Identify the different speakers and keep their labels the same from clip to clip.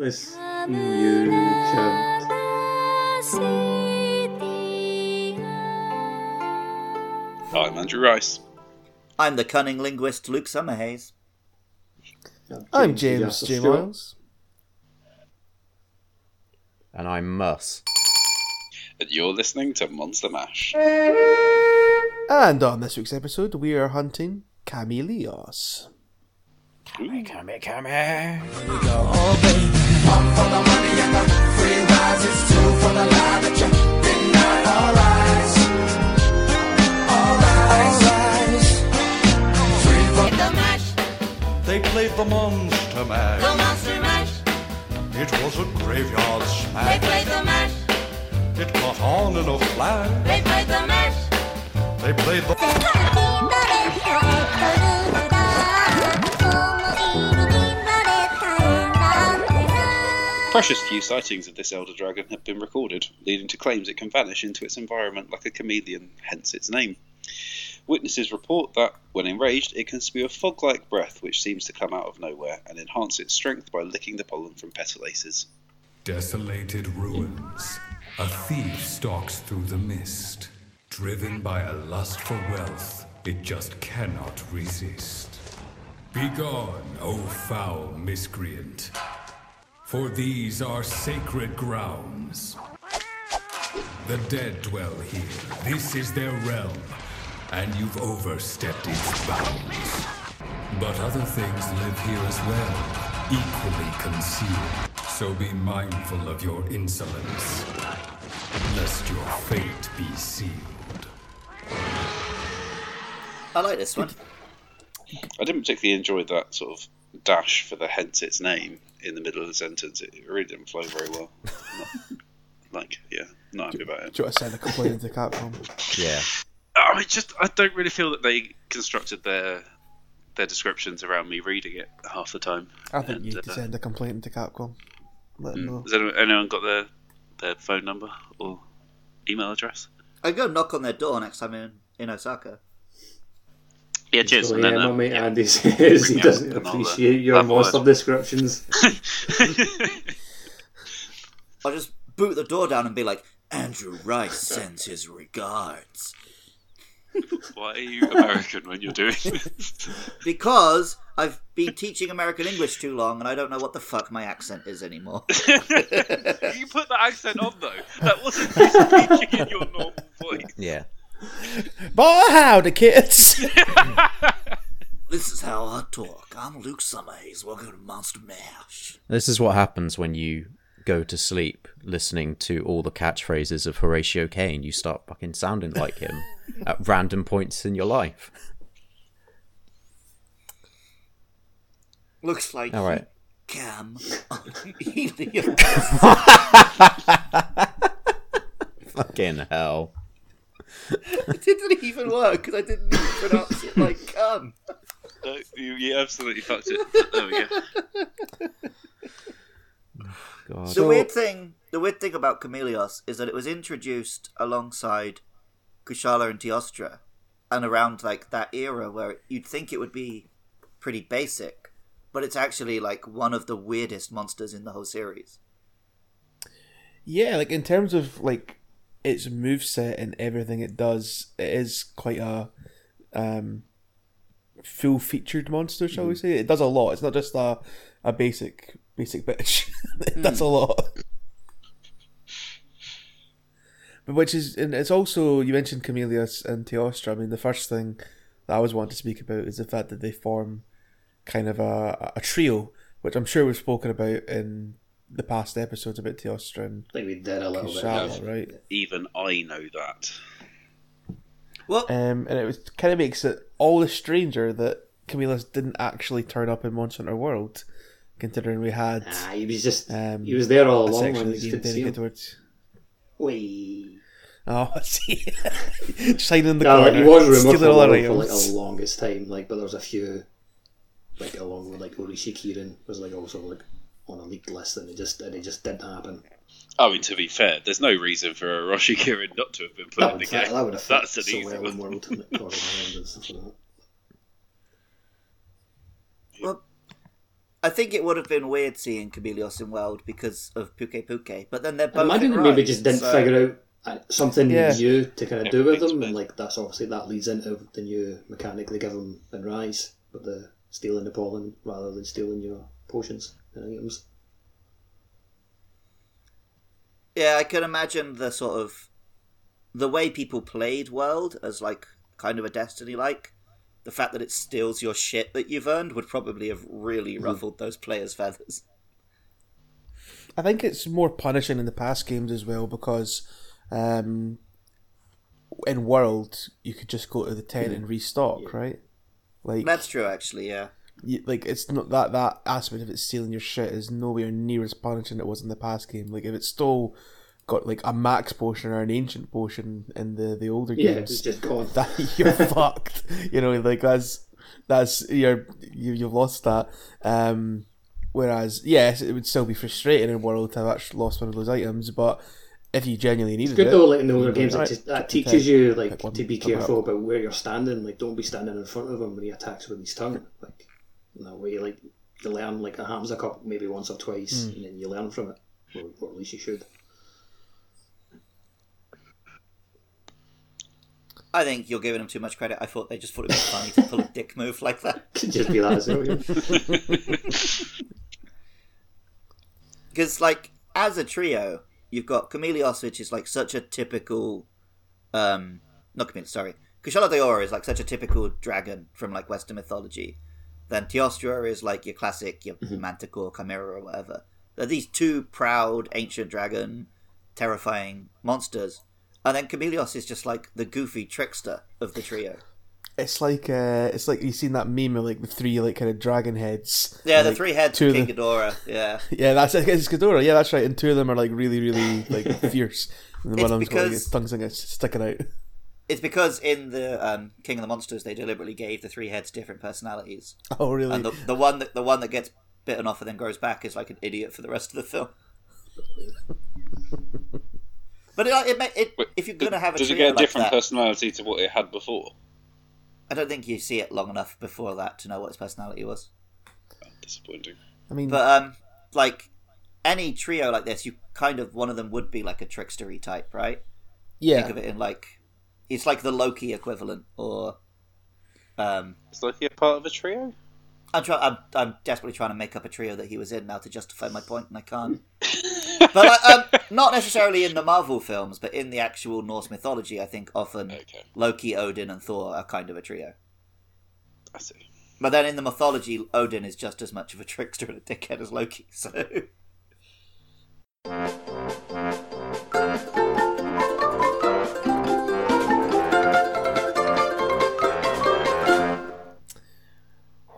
Speaker 1: This you chant.
Speaker 2: I'm Andrew Rice.
Speaker 3: I'm the cunning linguist Luke Summerhays.
Speaker 4: I'm James
Speaker 1: Justice
Speaker 4: J. Miles.
Speaker 5: And I'm Mus.
Speaker 2: And you're listening to Monster Mash.
Speaker 4: And on this week's episode, we are hunting Chameleos.
Speaker 2: Ooh.
Speaker 5: Come here, come here.
Speaker 6: They played the Monster Mash.
Speaker 7: The Monster Mash.
Speaker 6: It was a graveyard
Speaker 7: They
Speaker 6: smash.
Speaker 7: played the mash.
Speaker 6: It caught on in a flash.
Speaker 7: They played the mash.
Speaker 6: They played the.
Speaker 2: Precious few sightings of this elder dragon have been recorded, leading to claims it can vanish into its environment like a chameleon, hence its name. Witnesses report that, when enraged, it can spew a fog like breath which seems to come out of nowhere and enhance its strength by licking the pollen from petalaces.
Speaker 8: Desolated ruins. A thief stalks through the mist. Driven by a lust for wealth, it just cannot resist. Begone, O foul miscreant. For these are sacred grounds. The dead dwell here. This is their realm, and you've overstepped its bounds. But other things live here as well, equally concealed. So be mindful of your insolence, lest your fate be sealed.
Speaker 3: I like this one.
Speaker 2: I didn't particularly enjoy that sort of dash for the hence its name in the middle of the sentence. It really didn't flow very well. Not, like, yeah, not happy about it.
Speaker 4: Do you want to send a complaint to Capcom?
Speaker 5: Yeah.
Speaker 2: I mean, just I don't really feel that they constructed their their descriptions around me reading it half the time.
Speaker 4: I think
Speaker 2: And,
Speaker 4: you need to
Speaker 2: uh,
Speaker 4: send a complaint to Capcom. Let them know.
Speaker 2: Has anyone, anyone got their their phone number or email address?
Speaker 3: I go knock on their door next time in, in Osaka.
Speaker 2: Yeah, cheers.
Speaker 1: So,
Speaker 2: and
Speaker 1: yeah,
Speaker 2: then,
Speaker 1: my
Speaker 2: uh,
Speaker 1: mate
Speaker 2: yeah.
Speaker 1: Andy says he doesn't
Speaker 2: I'll, uh,
Speaker 1: appreciate your
Speaker 2: have a
Speaker 1: monster
Speaker 2: word.
Speaker 1: descriptions.
Speaker 3: I'll just boot the door down and be like, Andrew Rice sends his regards.
Speaker 2: Why are you American when you're doing this?
Speaker 3: Because I've been teaching American English too long and I don't know what the fuck my accent is anymore.
Speaker 2: you put that accent on though. That wasn't you teaching in your normal voice.
Speaker 5: Yeah.
Speaker 4: But howdy, kids!
Speaker 3: this is how I talk. I'm Luke Summerhays. Welcome to Monster Mash.
Speaker 5: This is what happens when you go to sleep listening to all the catchphrases of Horatio Caine. You start fucking sounding like him at random points in your life.
Speaker 3: Looks like
Speaker 5: All right.
Speaker 3: Cam on Helium.
Speaker 5: Fucking hell.
Speaker 3: it didn't even work because I didn't even pronounce it like cum.
Speaker 2: No, you, you absolutely fucked it. There we go.
Speaker 5: God.
Speaker 3: The weird thing, the weird thing about Chameleos is that it was introduced alongside Kushala and Teostra, and around like that era where you'd think it would be pretty basic, but it's actually like one of the weirdest monsters in the whole series.
Speaker 4: yeah, like in terms of like its moveset and everything it does, it is quite a um, full featured monster, shall we say? It does a lot. It's not just a a basic basic bitch. it does a lot. But which is, and it's also you mentioned Chameleos and Teostra. I mean, the first thing that I always want to speak about is the fact that they form kind of a a trio, which I'm sure we've spoken about in the past episodes about Teostra and
Speaker 1: I think we did a little bit.
Speaker 4: Kushala, right?
Speaker 2: Even I know that.
Speaker 3: Well,
Speaker 4: Um, and it was kind of makes it all the stranger that Chameleos didn't actually turn up in Monster Hunter World, considering we had
Speaker 1: Ah, he was just
Speaker 4: um,
Speaker 1: he was there all
Speaker 4: a
Speaker 1: along
Speaker 4: section
Speaker 1: when
Speaker 4: of
Speaker 1: you
Speaker 4: the game
Speaker 1: could see
Speaker 4: dedicated towards.
Speaker 1: Wee.
Speaker 4: Oh, I see. Just in the
Speaker 1: No, like, he was rumored for,
Speaker 4: all
Speaker 1: for like the longest time, like but there was a few like along with like Oroshi Kirin was like also like on a leaked list and it just and it just didn't happen.
Speaker 2: I mean, to be fair, there's no reason for a Roshi Kirin not to have been put
Speaker 1: That
Speaker 2: in the
Speaker 1: fit,
Speaker 2: game.
Speaker 1: that would have fit
Speaker 2: That's an
Speaker 1: so
Speaker 2: easy
Speaker 1: well
Speaker 2: one.
Speaker 1: in World and World and stuff like that.
Speaker 3: well, I think it would have been weird seeing Chameleos in World because of Pukei-Pukei, but then they're
Speaker 1: I
Speaker 3: both.
Speaker 1: imagine
Speaker 3: in
Speaker 1: they maybe just didn't
Speaker 3: so-
Speaker 1: figure out uh, something
Speaker 4: Yeah.
Speaker 1: new to kind of do with them, and like that's obviously that leads into the new mechanic they give them in Rise but the stealing the pollen rather than stealing your potions items.
Speaker 3: Yeah, I can imagine the sort of the way people played World as like kind of a Destiny like. The fact that it steals your shit that you've earned would probably have really ruffled those players' feathers.
Speaker 4: I think it's more punishing in the past games as well because um, in World you could just go to the tent and restock, right? Like
Speaker 3: That's true, actually. Yeah.
Speaker 4: Like it's not that that aspect of it stealing your shit is nowhere near as punishing as it was in the past game. Like if it stole got like a max potion or an ancient potion in the the older
Speaker 1: Yeah,
Speaker 4: games,
Speaker 1: it's just gone.
Speaker 4: that you're fucked. You know, like that's that's you're you, you've lost that. Um, whereas yes, it would still be frustrating in world to have actually lost one of those items, but if you genuinely needed
Speaker 1: Good
Speaker 4: it,
Speaker 1: though, like in the older games,
Speaker 4: right,
Speaker 1: it just, that teaches you like
Speaker 4: one,
Speaker 1: to be
Speaker 4: it
Speaker 1: careful about where you're standing. Like, don't be standing in front of him when he attacks with his tongue. Like, in that way, like you learn. Like it happens a couple, maybe once or twice,
Speaker 4: Hmm.
Speaker 1: and then you learn from it, or, or at least you should.
Speaker 3: I think you're giving them too much credit. I thought they just thought it was funny to pull a dick move like that.
Speaker 1: Could just be that as well.
Speaker 3: Because, like, as a trio, you've got Chameleos, which is like such a typical, um, not Chameleos, sorry, Kushala Daora is like such a typical dragon from like Western mythology. Then Teostra is like your classic, your Manticore, Chimera, or whatever. They're these two proud ancient dragon, terrifying monsters, and then Chameleos is just like the goofy trickster of the trio.
Speaker 4: It's like uh, it's like you've seen that meme of like the three like kind of dragon heads.
Speaker 3: Yeah, the
Speaker 4: Like,
Speaker 3: three heads
Speaker 4: two
Speaker 3: of King
Speaker 4: the-
Speaker 3: Ghidorah. Yeah,
Speaker 4: Yeah, that's it's Ghidorah. Yeah, that's right. And two of them are like really, really like fierce. And
Speaker 3: It's
Speaker 4: one of them's got like
Speaker 3: because-
Speaker 4: his tongue sticking- sticking out.
Speaker 3: It's because in the um, King of the Monsters they deliberately gave the three heads different personalities.
Speaker 4: Oh, really?
Speaker 3: and the, the one that the one that gets bitten off and then grows back is like an idiot for the rest of the film. But it, it, ma- it
Speaker 2: Wait,
Speaker 3: if you're gonna have a
Speaker 2: Does it get a
Speaker 3: like
Speaker 2: different
Speaker 3: that,
Speaker 2: personality to what it had before?
Speaker 3: I don't think you see it long enough before that to know what its personality was.
Speaker 2: Disappointing.
Speaker 4: I mean,
Speaker 3: But um, like any trio like this, you kind of one of them would be like a trickstery type, right?
Speaker 4: yeah,
Speaker 3: Think of it in like it's like the Loki equivalent, or um,
Speaker 2: Is Loki a part of a trio?
Speaker 3: I'm trying. I'm, I'm desperately trying to make up a trio that he was in now to justify my point, and I can't. but like, um, not necessarily in the Marvel films, but in the actual Norse mythology, I think often
Speaker 2: Okay,
Speaker 3: Loki, Odin, and Thor are kind of a trio.
Speaker 2: I see.
Speaker 3: But then in the mythology, Odin is just as much of a trickster and a dickhead as Loki. So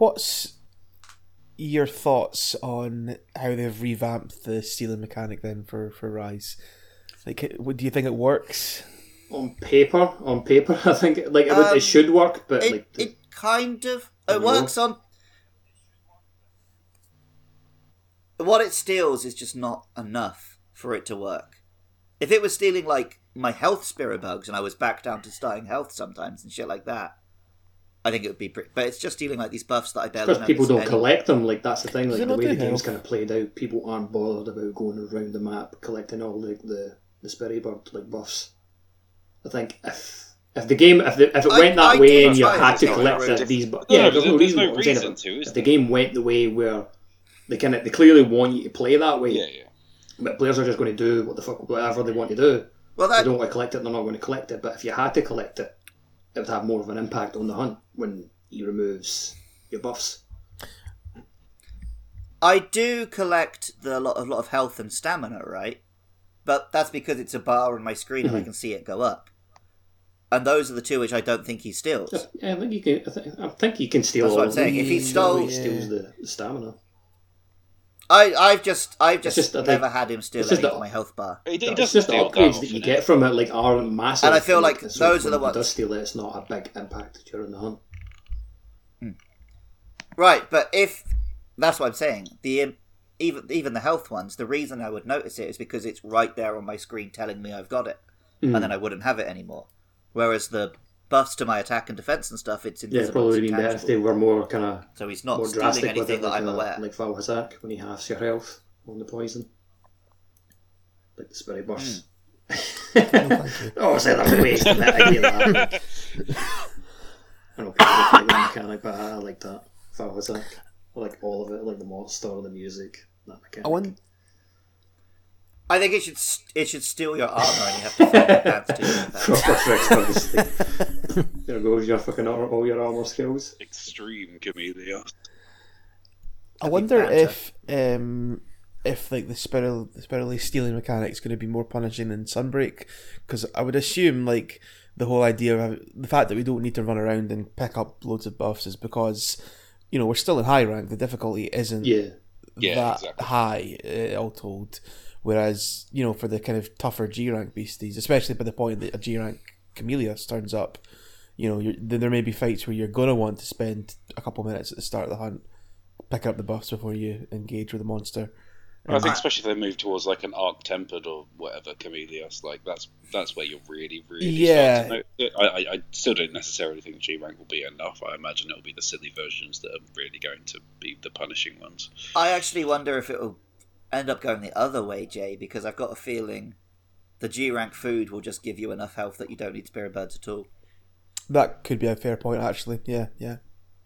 Speaker 4: what's your thoughts on how they've revamped the stealing mechanic then for for Rise? Like, what do you think it works?
Speaker 1: on paper, on paper, I think like it, would,
Speaker 3: Um,
Speaker 1: it should work, but
Speaker 3: it
Speaker 1: like the-
Speaker 3: it kind of it
Speaker 1: don't
Speaker 3: works on. What it steals is just not enough for it to work. If it was stealing like my health spirit bugs and I was back down to starting health sometimes and shit like that, I think it would be pretty. But it's just dealing like these buffs that I barely.
Speaker 1: because people don't
Speaker 3: any-
Speaker 1: collect them. Like that's the thing. Like the way the game's kind of played out, people aren't bothered about going around the map collecting all the the, the spirit bird like buffs. I think if if the game if the, if it
Speaker 3: I-
Speaker 1: went that
Speaker 3: I
Speaker 1: way
Speaker 3: did
Speaker 1: and you
Speaker 3: try
Speaker 1: had to collect the, these, bu-
Speaker 2: no,
Speaker 1: yeah,
Speaker 2: there's
Speaker 1: there's no
Speaker 2: no
Speaker 1: reason.
Speaker 2: reason
Speaker 1: what I'm
Speaker 2: to,
Speaker 1: if-
Speaker 2: is
Speaker 1: if the game went the way where they kind of they clearly want you to play that way,
Speaker 2: Yeah, yeah.
Speaker 1: but players are just going to do what the fuck whatever they want to do.
Speaker 3: Well, that
Speaker 1: they don't want to collect it, they're not going to collect it. But if you had to collect it, it would have more of an impact on the hunt when he removes your buffs.
Speaker 3: I do collect the lot of lot of health and stamina, right? But that's because it's a bar on my screen
Speaker 1: Mm-hmm.
Speaker 3: and I can see it go up. And those are the two which I don't think he steals.
Speaker 1: Yeah, I think you can. I think, I think you can steal.
Speaker 3: That's what I'm saying. If he stole-
Speaker 1: he steals the stamina.
Speaker 3: I, I've just, I've just,
Speaker 1: just, I think-
Speaker 3: never had him steal
Speaker 1: it's just
Speaker 3: any of my health bar.
Speaker 2: He, he does
Speaker 1: just the upgrades
Speaker 2: that
Speaker 1: that you
Speaker 2: often,
Speaker 1: get from it, like aren't massive.
Speaker 3: And I feel like
Speaker 1: so
Speaker 3: those are the ones-
Speaker 1: Does steal it? It's not a big impact during the hunt.
Speaker 3: Right, but if that's what I'm saying, the even even the health ones, the reason I would notice it is because it's right there on my screen telling me I've got it,
Speaker 1: Hmm.
Speaker 3: and then I wouldn't have it anymore. Whereas the buffs to my attack and defense and stuff. It's
Speaker 1: Yeah, it
Speaker 3: invisible.
Speaker 1: probably would
Speaker 3: it's
Speaker 1: have been better if they were more kind of
Speaker 3: So he's not
Speaker 1: more
Speaker 3: stealing
Speaker 1: drastic with
Speaker 3: anything
Speaker 1: it,
Speaker 3: that
Speaker 1: like,
Speaker 3: I'm
Speaker 1: a,
Speaker 3: aware.
Speaker 1: like Foul Attack when he halves your health on the poison. Like the Spirit Burst. Hmm. oh, say that's a waste of it. I hate that. I don't care about the mechanic, but I, I like that. Foul Attack. I like all of it. I like the monster, the music, that mechanic.
Speaker 4: I want.
Speaker 3: I think it should st- it should steal your armor and you have to fight your pants to that.
Speaker 1: Proper tricks, obviously. there goes your fucking ar- all your armor skills.
Speaker 2: Extreme Camellia.
Speaker 4: I
Speaker 3: be
Speaker 4: wonder
Speaker 3: banter.
Speaker 4: if um if like the spiral the spirally stealing mechanic's going to be more punishing than Sunbreak because I would assume like the whole idea of the fact that we don't need to run around and pick up loads of buffs is because you know we're still in high rank. The difficulty isn't
Speaker 1: Yeah.
Speaker 2: Yeah,
Speaker 4: that
Speaker 2: exactly.
Speaker 4: high, uh, all told. Whereas, you know, for the kind of tougher G rank beasties, especially by the point that a G rank Chameleos turns up, you know, you're, then there may be fights where you're going to want to spend a couple minutes at the start of the hunt pick up the buffs before you engage with the monster.
Speaker 2: I think um, especially if they move towards like an arc tempered or whatever Chameleos, like that's that's where you're really, really
Speaker 4: Yeah.
Speaker 2: starting. I, I, I still don't necessarily think G rank will be enough. I imagine it'll be the silly versions that are really going to be the punishing ones.
Speaker 3: I actually wonder if it'll end up going the other way, Jay, because I've got a feeling the G rank food will just give you enough health that you don't need spirit birds at all.
Speaker 4: That could be a fair point, actually. Yeah, yeah.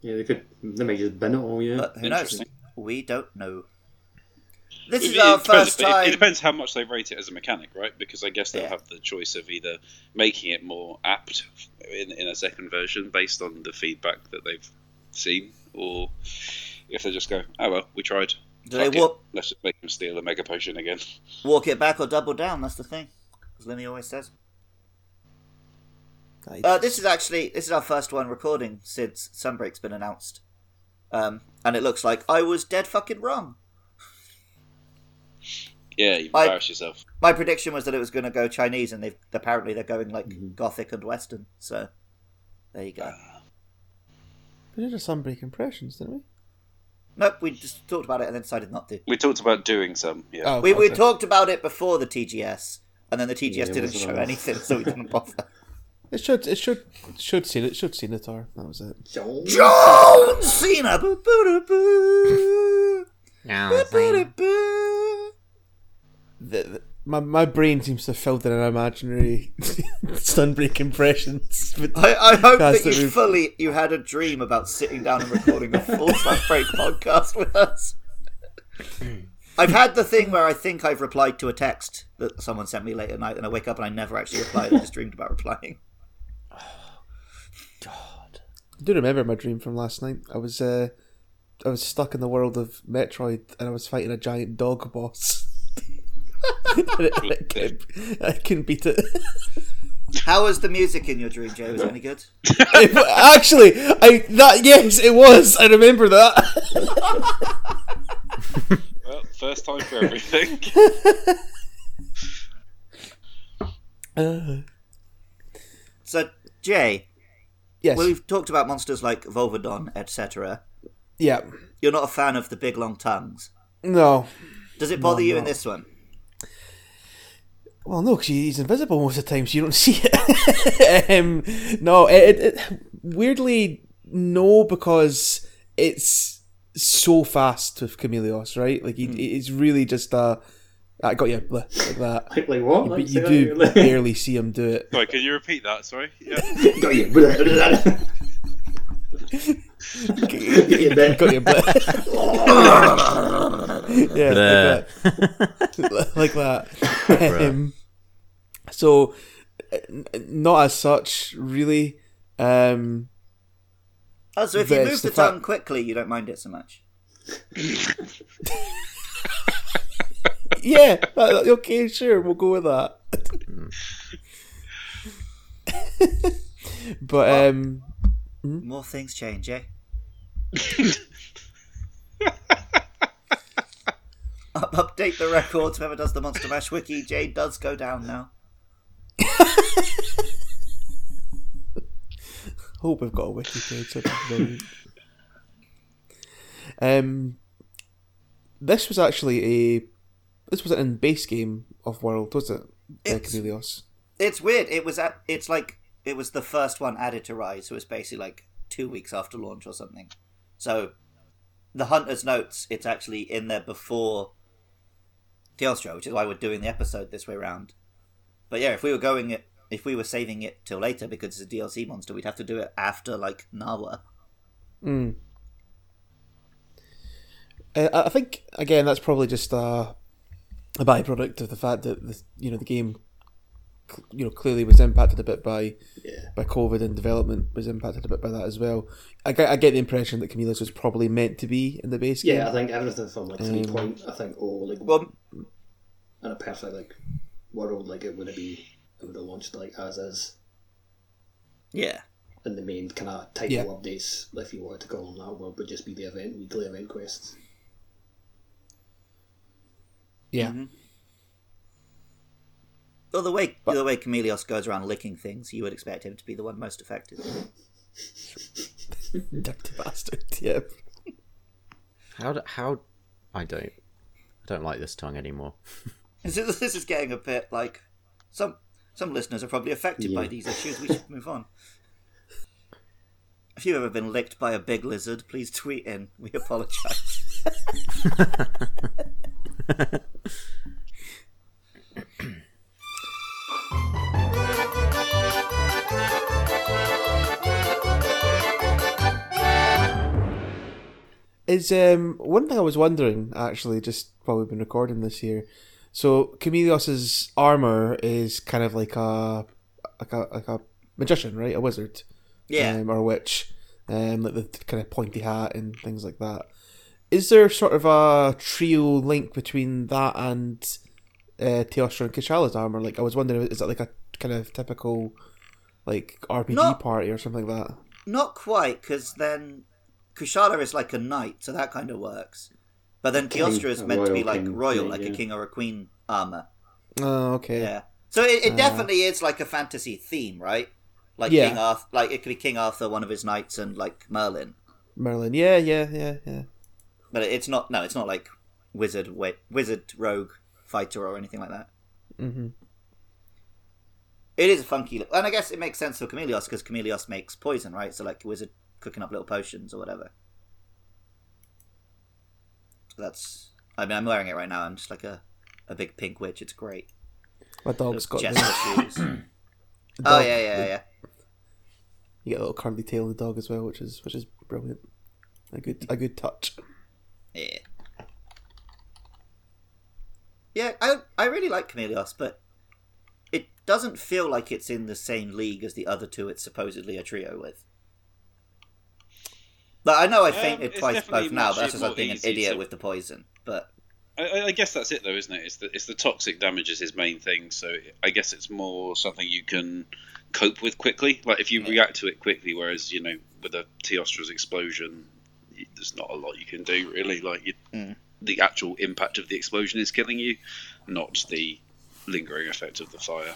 Speaker 1: Yeah, they could. They may just bin it all, yeah.
Speaker 3: But who knows? We don't know. This
Speaker 2: It,
Speaker 3: is
Speaker 2: it
Speaker 3: our
Speaker 2: depends,
Speaker 3: first
Speaker 2: it- it, depends how much they rate it as a mechanic, right? Because I guess they'll
Speaker 3: Yeah.
Speaker 2: have the choice of either making it more apt in, in a second version based on the feedback that they've seen, or if they just go, oh well, we tried.
Speaker 3: Do they
Speaker 2: Fuck it.
Speaker 3: walk,
Speaker 2: Let's just make them steal a mega potion again.
Speaker 3: walk it back or double down? That's the thing. As Lemmy always says.
Speaker 4: I-
Speaker 3: Uh, this is actually this is our first one recording since Sunbreak's been announced, um, and it looks like I was dead fucking wrong.
Speaker 2: Yeah, you
Speaker 3: I-
Speaker 2: embarrass yourself.
Speaker 3: My prediction was that it was going to go Chinese, and they've apparently they're going like Gothic and Western. So there you go.
Speaker 4: we did a Sunbreak impressions, didn't we?
Speaker 3: Nope, we just talked about it and then decided not to.
Speaker 2: We talked about doing some. Yeah.
Speaker 4: Oh,
Speaker 3: We, we talked about it before the TGS, and then the TGS
Speaker 1: Yeah,
Speaker 3: didn't
Speaker 1: wasn't
Speaker 3: show
Speaker 1: enough.
Speaker 3: anything, so we didn't bother.
Speaker 4: It should, it should, should see it, should see Natar. That was it.
Speaker 3: John Cena. Boo, boo, doo, boo. Boo, boo.
Speaker 4: The, the- my my brain seems to have filled in an imaginary Sunbreak impressions. But
Speaker 3: I, I hope that
Speaker 4: that
Speaker 3: you
Speaker 4: we've-
Speaker 3: fully you had a dream about sitting down and recording a full Sunbreak podcast with us. I've had the thing where I think I've replied to a text that someone sent me late at night, and I wake up and I never actually replied. I just dreamed about replying.
Speaker 4: I do remember my dream from last night. I was uh, I was stuck in the world of Metroid, and I was fighting a giant dog boss. And it- I, couldn't, I couldn't beat it.
Speaker 3: How was the music in your dream, Joe? Was it any good?
Speaker 4: Actually, I that yes, it was. I remember that.
Speaker 2: Well, first time for everything.
Speaker 4: Uh,
Speaker 3: So, Jay,
Speaker 4: yes.
Speaker 3: well, we've talked about monsters like Volvidon, etc.
Speaker 4: yeah.
Speaker 3: You're not a fan of the big long tongues.
Speaker 4: No.
Speaker 3: Does it bother
Speaker 4: No,
Speaker 3: you
Speaker 4: no.
Speaker 3: in this one?
Speaker 4: Well, no, because he's invisible most of the time, so you don't see it. um, no, it, it, it weirdly no, because it's so fast with Chameleos, right? Like he, it's really just a. I got you like that.
Speaker 1: Like, like what?
Speaker 4: But
Speaker 1: Like,
Speaker 4: you do
Speaker 1: that
Speaker 4: barely see him do it.
Speaker 2: Sorry, can you repeat that? Sorry. Yeah.
Speaker 1: Got you. Got you back.
Speaker 4: Got you yeah, like that. like that. Um, so, uh, not as such, really. Um,
Speaker 3: Oh, so if you move
Speaker 4: the
Speaker 3: the,
Speaker 4: fact-
Speaker 3: tongue quickly, you don't mind it so much.
Speaker 4: Yeah, okay, sure, we'll go with that. but um,
Speaker 3: More things change, eh? Up, update the records. Whoever does the Monster Mash wiki, Jade does go down now.
Speaker 4: hope we've got a wiki page. that'd be brilliant. um, this was actually a this was in base game of World, was it? Uh,
Speaker 3: It's-. It's weird. It was at. It's like it was the first one added to Rise, so it's basically like two weeks after launch or something. So the Hunter's Notes, it's actually in there before Teostra, which is why we're doing the episode this way around. But yeah, if we were going it, if we were saving it till later because it's a DLC monster, we'd have to do it after like Narwa.
Speaker 4: Mm. Uh, I I think again that's probably just a, a byproduct of the fact that the you know the game, you know, clearly was impacted a bit by
Speaker 1: Yeah.
Speaker 4: by COVID and development was impacted a bit by that as well. I get, I get the impression that Chameleos was probably meant to be in the base game.
Speaker 1: Yeah, I think everything from like three
Speaker 4: Um,
Speaker 1: point, I think, oh, like
Speaker 3: Well,
Speaker 1: in a perfect like world, like it would have be, it would have launched like as is,
Speaker 3: yeah.
Speaker 1: and the main kind of title
Speaker 4: Yeah.
Speaker 1: updates, if you wanted to call them that, would just be the event weekly event quests.
Speaker 4: Yeah.
Speaker 3: Mhm. Well, the way the way Chameleos goes around licking things, you would expect him to be the one most affected.
Speaker 4: Dirty bastard. Yeah.
Speaker 5: How do, how I don't I don't like this tongue anymore.
Speaker 3: This is, this is getting a bit like some some listeners are probably affected by these issues. We should move on. If you've ever been licked by a big lizard, please tweet in. We apologise.
Speaker 4: Is um one thing I was wondering actually, just while we've been recording this here. So Chameleos's armor is kind of like a like a like a magician, right? A wizard,
Speaker 3: Yeah.
Speaker 4: um, or a witch, um, like the kind of pointy hat and things like that. Is there sort of a trio link between that and uh, Teostra and Kushala's armor? Like I was wondering, is that like a kind of typical like RPG
Speaker 3: Not-
Speaker 4: party or something like that?
Speaker 3: Not quite, because then Kushala is like a knight, so that kind of works. But then
Speaker 1: King,
Speaker 3: Teostra is meant to be like
Speaker 1: king,
Speaker 3: royal,
Speaker 1: yeah,
Speaker 3: like a king or a queen armor.
Speaker 4: Oh, okay.
Speaker 3: Yeah. So it, it definitely is like a fantasy theme, right? Like
Speaker 4: Yeah.
Speaker 3: King Arthur, like it could be King Arthur, one of his knights, and like Merlin.
Speaker 4: Merlin. Yeah, yeah, yeah, yeah.
Speaker 3: But it's not. No, it's not like wizard, wi- wizard, rogue, fighter, or anything like that.
Speaker 4: hmm
Speaker 3: It is a funky, look. and I guess it makes sense for Chameleos because Chameleos makes poison, right? So like wizard cooking up little potions or whatever. That's. I mean, I'm wearing it right now. I'm just like a, a big pink witch. It's great.
Speaker 4: My dog's got
Speaker 3: Jester shoes.
Speaker 4: the
Speaker 3: oh
Speaker 4: dog-
Speaker 3: yeah, yeah, yeah.
Speaker 4: You get a little curly tail on the dog as well, which is which is brilliant. A good a good touch.
Speaker 3: Yeah. Yeah, I I really like Chameleos, but it doesn't feel like it's in the same league as the other two it's supposedly a trio with. But I know I
Speaker 2: Um,
Speaker 3: fainted
Speaker 2: it's
Speaker 3: twice both now, but that's just like being an idiot
Speaker 2: to-
Speaker 3: with the poison. But
Speaker 2: I- I, guess that's it, though, isn't it? It's the it's the toxic damage is his main thing. So I guess it's more something you can cope with quickly. Like if you react to it quickly, whereas you know with a Teostra's explosion, there's not a lot you can do really. Like you,
Speaker 3: Mm.
Speaker 2: the actual impact of the explosion is killing you, not the lingering effect of the fire.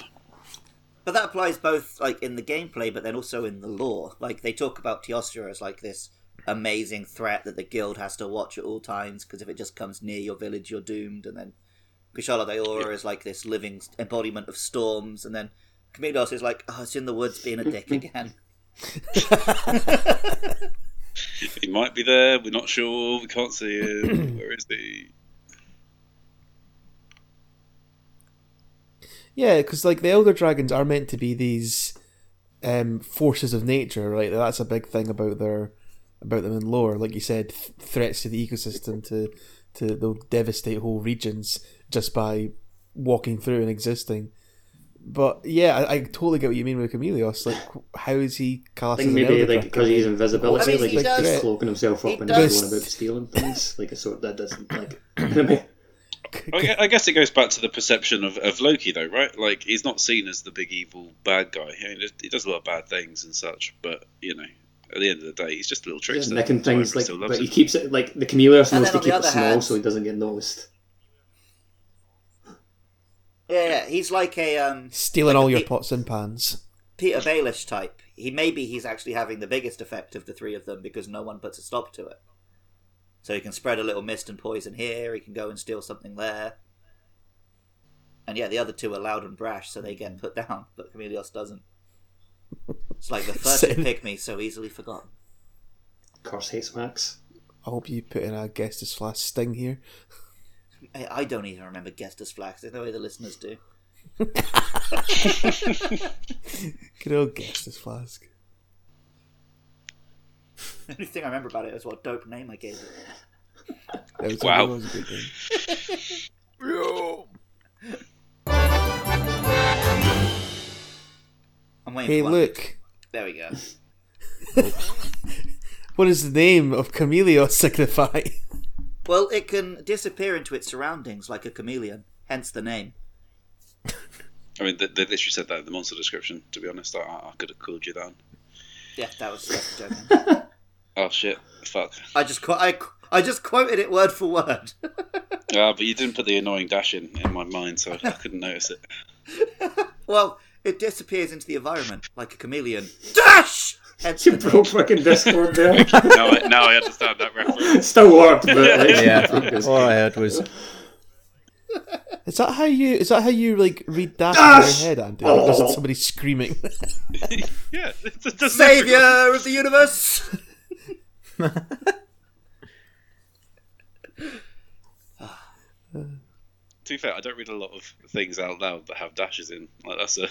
Speaker 3: but that applies both like in the gameplay, but then also in the lore. Like they talk about Teostra as like this amazing threat that the guild has to watch at all times because if it just comes near your village, you're doomed. And then Kushala Daora is like this living embodiment of storms, and then Chameleos is like, oh, it's in the woods being a dick again.
Speaker 2: He might be there. We're not sure. We can't see him. Where is he?
Speaker 4: Yeah, because like the elder dragons are meant to be these um, forces of nature, right? That's a big thing about their about them in lore. Like you said, th- threats to the ecosystem to to they'll devastate whole regions just by walking through and existing. But yeah, I, I totally get what you mean with Chameleos. Like, how is he
Speaker 1: I think
Speaker 4: as
Speaker 1: maybe like because he's invisibility,
Speaker 3: I mean,
Speaker 1: like
Speaker 3: he
Speaker 1: he's
Speaker 3: does-
Speaker 1: just cloaking himself
Speaker 3: he
Speaker 1: up and
Speaker 3: does-
Speaker 1: going about stealing things, like a sort that doesn't like. I mean,
Speaker 2: I gue- I guess it goes back to the perception of, of Loki, though, right? Like he's not seen as the big evil bad guy. I mean, he does a lot of bad things and such, but you know, at the end of the day, he's just a little
Speaker 1: he's
Speaker 2: trickster.
Speaker 1: nicking things like,
Speaker 2: still
Speaker 1: but
Speaker 2: loves
Speaker 1: he
Speaker 2: him.
Speaker 1: keeps it like the Chameleos
Speaker 3: And
Speaker 1: knows to keep it small
Speaker 3: hand-
Speaker 1: so he doesn't get noticed.
Speaker 3: Yeah, yeah, he's like a um,
Speaker 4: stealing
Speaker 3: like
Speaker 4: all
Speaker 3: a
Speaker 4: your
Speaker 3: pe-
Speaker 4: pots and pans.
Speaker 3: Petyr Baelish type. He maybe he's actually having the biggest effect of the three of them because no one puts a stop to it. So he can spread a little mist and poison here. He can go and steal something there. And yeah, the other two are loud and brash, so they get put down, but Chameleos doesn't. It's like the furtive
Speaker 4: Sitting-
Speaker 3: pygmy, so easily forgotten.
Speaker 1: Curse hates Max.
Speaker 4: I hope you put in a guest as flash sting here.
Speaker 3: I, I don't even remember Gestus Flax. There's no way the listeners do.
Speaker 4: Good old guest as flask.
Speaker 3: The only thing I remember about it is what dope name I gave it.
Speaker 4: That was,
Speaker 2: Wow.
Speaker 4: that was a good thing.
Speaker 3: I'm
Speaker 4: Hey,
Speaker 3: for
Speaker 4: look.
Speaker 3: There we go.
Speaker 4: What does the name of Chameleos signify?
Speaker 3: Well, it can disappear into its surroundings like a chameleon, hence the name.
Speaker 2: I mean, they, they literally said that in the monster description. To be honest, I, I could have called you that.
Speaker 3: Yeah, that was that's the joke.
Speaker 2: Oh shit! Fuck.
Speaker 3: I just qu- I, I just quoted it word for word.
Speaker 2: Ah, but you didn't put the annoying dash in in my mind, so I couldn't notice it.
Speaker 3: well, it disappears into the environment like a chameleon. Dash. Hence
Speaker 1: You broke fucking Discord there.
Speaker 2: Now I, now I understand that reference.
Speaker 1: Still worked, but like,
Speaker 5: Yeah, all I heard was
Speaker 4: Is that how you? Is that how you like read that
Speaker 1: Dash!
Speaker 4: in your head, Andy? Or is
Speaker 1: Oh.
Speaker 4: it somebody screaming?
Speaker 2: yeah, it doesn't
Speaker 3: Savior of the universe.
Speaker 2: To be fair, I don't read a lot of things out loud that have dashes in. Like that's a,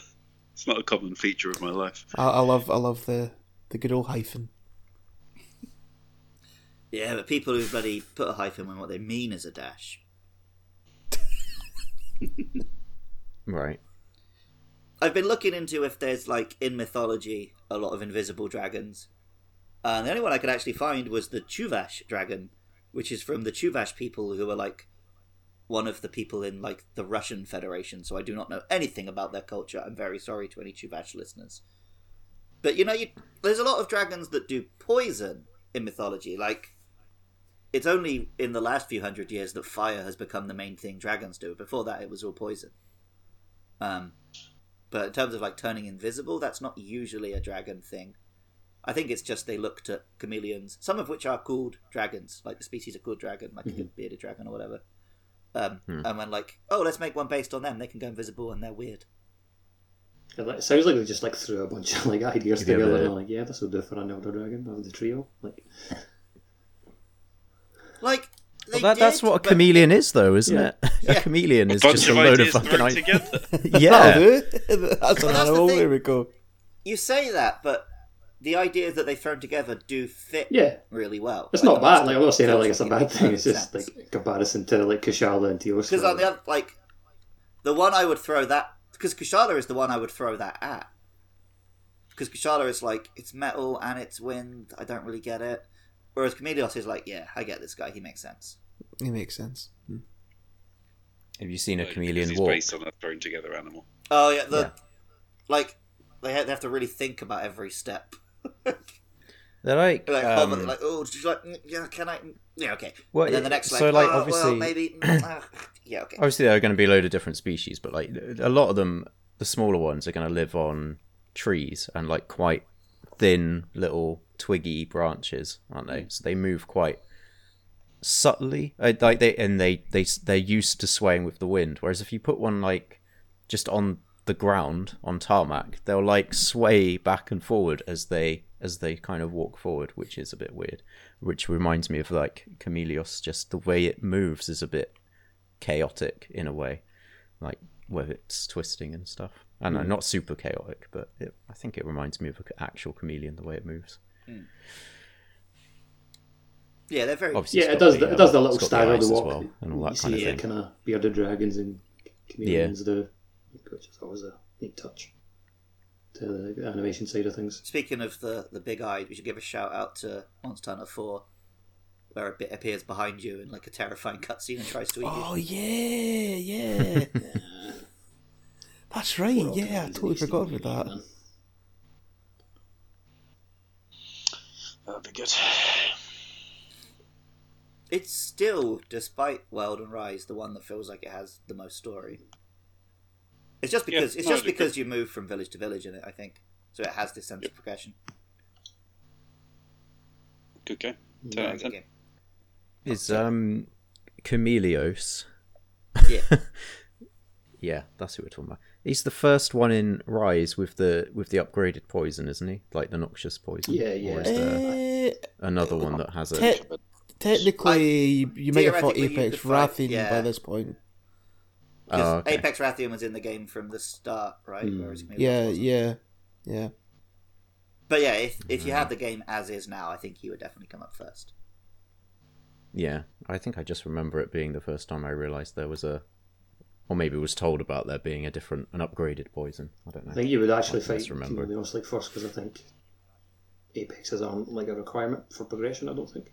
Speaker 2: it's not a common feature of my life.
Speaker 4: I, I love, I love the the good old hyphen.
Speaker 3: Yeah, but people who bloody put a hyphen when what they mean is a dash.
Speaker 5: right.
Speaker 3: I've been looking into if there's like in mythology a lot of invisible dragons. And the only one I could actually find was the Chuvash dragon, which is from the Chuvash people who are like one of the people in like the Russian Federation. So I do not know anything about their culture. I'm very sorry to any Chuvash listeners. But you know, you, there's a lot of dragons that do poison in mythology. Like it's only in the last few hundred years that fire has become the main thing dragons do. Before that, it was all poison. Um, but in terms of like turning invisible, that's not usually a dragon thing. I think it's just they looked at chameleons, some of which are called dragons, like the species are called dragon, like a bearded dragon or whatever. Um, And when like, oh, let's make one based on them, they can go invisible and they're weird.
Speaker 1: It sounds like they just like threw a bunch of like ideas
Speaker 5: Yeah,
Speaker 1: together
Speaker 5: but-
Speaker 1: and like, yeah, this will do for an elder dragon of the trio. Like,
Speaker 3: Like, they
Speaker 5: Well, that, that's what a
Speaker 3: but-
Speaker 5: chameleon is, though, isn't
Speaker 1: Yeah.
Speaker 5: it? A chameleon is
Speaker 2: Bunch
Speaker 5: just a load of fucking ideas.
Speaker 2: together.
Speaker 5: Yeah.
Speaker 4: do. That's
Speaker 3: that's
Speaker 4: another
Speaker 3: the thing.
Speaker 4: we go.
Speaker 3: You say that, but the ideas that they've thrown together do fit
Speaker 1: yeah,
Speaker 3: really well.
Speaker 1: it's
Speaker 3: Like,
Speaker 1: not bad. Like, I'm not saying it
Speaker 3: feels
Speaker 1: like it's a bad thing. It's just
Speaker 3: sense.
Speaker 1: like in comparison to like Kushala and Teostra.
Speaker 3: Because on the other, like, the one I would throw that because Kushala is the one I would throw that at. Because Kushala is like it's metal and it's wind. I don't really get it. Whereas Chameleos is like, yeah, I get this guy. He makes sense.
Speaker 4: It makes sense. Hmm.
Speaker 5: Have you seen a
Speaker 2: Like,
Speaker 5: chameleon walk?
Speaker 2: based on a thrown together animal.
Speaker 3: Oh yeah, the
Speaker 5: Yeah.
Speaker 3: like they have to really think about every step.
Speaker 5: They're like,
Speaker 3: like,
Speaker 5: um,
Speaker 3: oh, like, oh, she's like, mm, yeah, can I? mm, Yeah, okay.
Speaker 5: Well,
Speaker 3: and then the next, like,
Speaker 5: so, like,
Speaker 3: oh, well,
Speaker 5: obviously-
Speaker 3: maybe, mm, ah, yeah, okay.
Speaker 5: obviously there are going to be a load of different species, but like a lot of them, the smaller ones are going to live on trees and like quite thin little twiggy branches, aren't they? So they move quite subtly, Uh, like they and they they they're used to swaying with the wind. Whereas if you put one like just on the ground on tarmac, they'll like sway back and forward as they as they kind of walk forward, which is a bit weird. Which reminds me of like Chameleos, just the way it moves is a bit chaotic in a way, like where it's twisting and stuff. And uh, not super chaotic, but it, I think it reminds me of an actual chameleon the way it moves.
Speaker 3: Yeah, they're very.
Speaker 5: Obviously,
Speaker 1: yeah, it does.
Speaker 5: the,
Speaker 1: The, it does the little
Speaker 5: it's got
Speaker 1: style of
Speaker 5: eyes
Speaker 1: the
Speaker 5: as
Speaker 1: walk.
Speaker 5: well, and all
Speaker 1: you
Speaker 5: that
Speaker 1: see
Speaker 5: kind of
Speaker 1: it
Speaker 5: thing.
Speaker 1: kind of bearded dragons and chameleons do, which is always a neat touch to the animation side of things.
Speaker 3: Speaking of the the big eyed, we should give a shout out to Monster Hunter Four, where a bit appears behind you in like a terrifying cutscene and tries to eat
Speaker 4: Oh
Speaker 3: you.
Speaker 4: Oh yeah, yeah. That's right. Yeah, I totally forgot about that.
Speaker 2: That'd be good.
Speaker 3: It's still, despite World and Rise, the one that feels like it has the most story. It's just because
Speaker 2: Yeah,
Speaker 3: it's
Speaker 2: no,
Speaker 3: just
Speaker 2: I agree.
Speaker 3: because you move from village to village in it. I think so. It has this sense of progression.
Speaker 2: Good game. Ten out of ten.
Speaker 3: Okay.
Speaker 5: Is um Chameleos
Speaker 3: Yeah.
Speaker 5: Yeah, that's who we're talking about. He's the first one in Rise with the with the upgraded poison, isn't he? Like the noxious poison.
Speaker 1: Yeah, yeah.
Speaker 5: Or is there
Speaker 4: Eh,
Speaker 5: another one that has it?
Speaker 4: te- technically, you, you might have fought
Speaker 3: theoretically, you
Speaker 4: Apex
Speaker 3: could fight- yeah.
Speaker 4: by this point.
Speaker 3: Because
Speaker 5: Oh, okay.
Speaker 3: Apex Rathian was in the game from the start, right? Whereas Chameleon
Speaker 4: Yeah, yeah, yeah.
Speaker 3: But yeah, if if you
Speaker 5: Mm.
Speaker 3: have the game as is now, I think he would definitely come up first.
Speaker 5: Yeah, I think I just remember it being the first time I realised there was a, or maybe was told about there being a different, an upgraded poison. I don't know.
Speaker 1: I think you would actually
Speaker 5: I
Speaker 1: fight
Speaker 5: misremember.
Speaker 1: Chameleos like first because I think Apexes aren't like a requirement for progression. I don't think.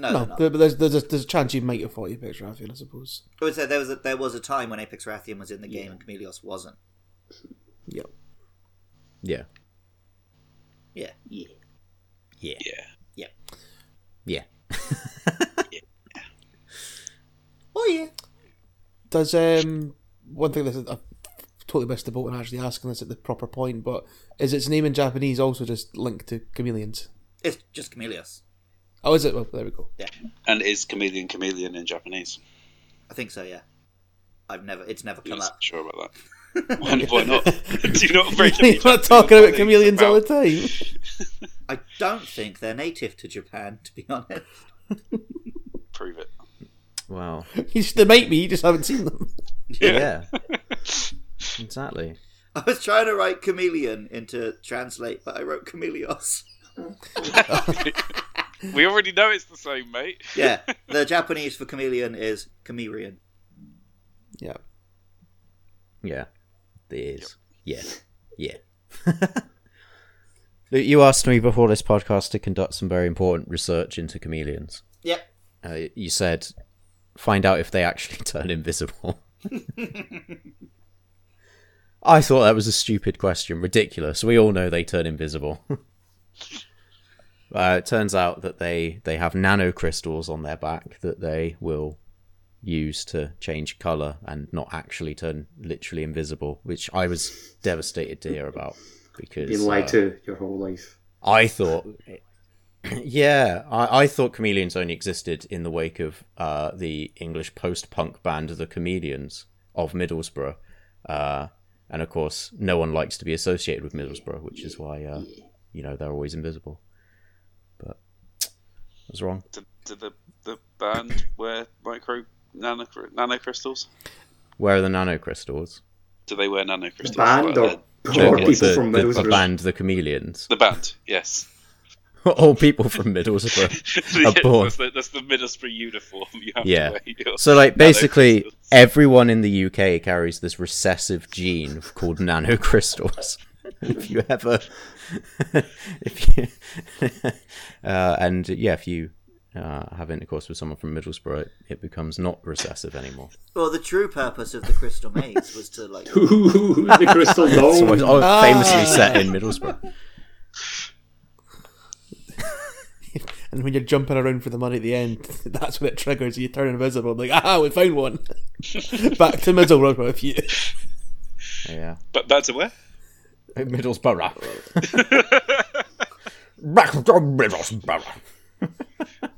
Speaker 3: No,
Speaker 4: No, but there's there's a, there's a chance you might have fought Apex Rathian, I suppose.
Speaker 3: I would say there was a, there was a time when Apex Rathian was in the game and Chameleos wasn't.
Speaker 4: Yep.
Speaker 5: Yeah,
Speaker 3: Yeah, yeah,
Speaker 5: yeah,
Speaker 2: Yeah.
Speaker 3: yeah.
Speaker 5: yeah.
Speaker 3: Oh yeah.
Speaker 4: Does um one thing that I totally missed the boat and actually asking this at the proper point, but is its name in Japanese also just linked to chameleons?
Speaker 3: It's just Chameleos.
Speaker 4: Oh, is it? Well, there we go.
Speaker 2: Yeah, and is chameleon chameleon in Japanese?
Speaker 3: I think so. Yeah. I've never. It's never come
Speaker 2: Yes,
Speaker 3: up.
Speaker 2: sure about that. why, why not? Do you not afraid to
Speaker 4: You're
Speaker 2: be
Speaker 4: not talking about
Speaker 2: things
Speaker 4: chameleons all the time.
Speaker 3: I don't think they're native to Japan, to be honest.
Speaker 2: Prove it.
Speaker 5: Wow.
Speaker 4: You just- they might be, you just haven't seen them.
Speaker 5: Yeah. exactly.
Speaker 3: I was trying to write chameleon into translate, but I wrote chameleos.
Speaker 2: We already know it's the same, mate.
Speaker 3: Yeah, the Japanese for chameleon is chameleon.
Speaker 4: Yeah.
Speaker 5: Yeah. There is. Yeah. Yeah. Luke, you asked me before this podcast to conduct some very important research into chameleons.
Speaker 3: Yep.
Speaker 5: Uh, you said find out if they actually turn invisible. I thought that was a stupid question, ridiculous. We all know they turn invisible. Uh, it turns out that they they have nanocrystals on their back that they will use to change color and not actually turn literally invisible, which I was devastated to hear about because
Speaker 1: Been lied
Speaker 5: uh,
Speaker 1: to your whole life.
Speaker 5: I thought, yeah, I, I thought chameleons only existed in the wake of uh, the English post-punk band The Chameleons of Middlesbrough, uh, and of course, no one likes to be associated with Middlesbrough, which is why uh, you know they're always invisible. But I was wrong.
Speaker 2: Did, did the the band wear micro nano nano crystals?
Speaker 5: Where are the nano crystals?
Speaker 2: Do they wear nanocrystals?
Speaker 1: Band
Speaker 2: Like,
Speaker 1: or,
Speaker 2: uh,
Speaker 1: or
Speaker 5: The-
Speaker 1: people
Speaker 5: the,
Speaker 1: from
Speaker 5: the, the band The Chameleons.
Speaker 2: the band, yes.
Speaker 5: All people from Middlesbrough.
Speaker 2: Yeah,
Speaker 5: born.
Speaker 2: that's, the, that's the Middlesbrough uniform. You have
Speaker 5: Yeah.
Speaker 2: to
Speaker 5: So, like, basically, everyone in the UK carries this recessive gene called nanocrystals. if you ever, if you, uh, and yeah, if you uh, have intercourse with someone from Middlesbrough, it, it becomes not recessive anymore.
Speaker 3: Well, the true purpose of the Crystal Maze was to like.
Speaker 1: Ooh, the crystal
Speaker 5: So
Speaker 1: dome.
Speaker 5: it's all famously set in Middlesbrough.
Speaker 4: And when you're jumping around for the money at the end, that's when it triggers. You turn invisible. Like, ah, we found one. Back to Middlesbrough with you.
Speaker 5: Yeah,
Speaker 2: But back to where?
Speaker 5: Uh, Middlesbrough. Back to Middlesbrough.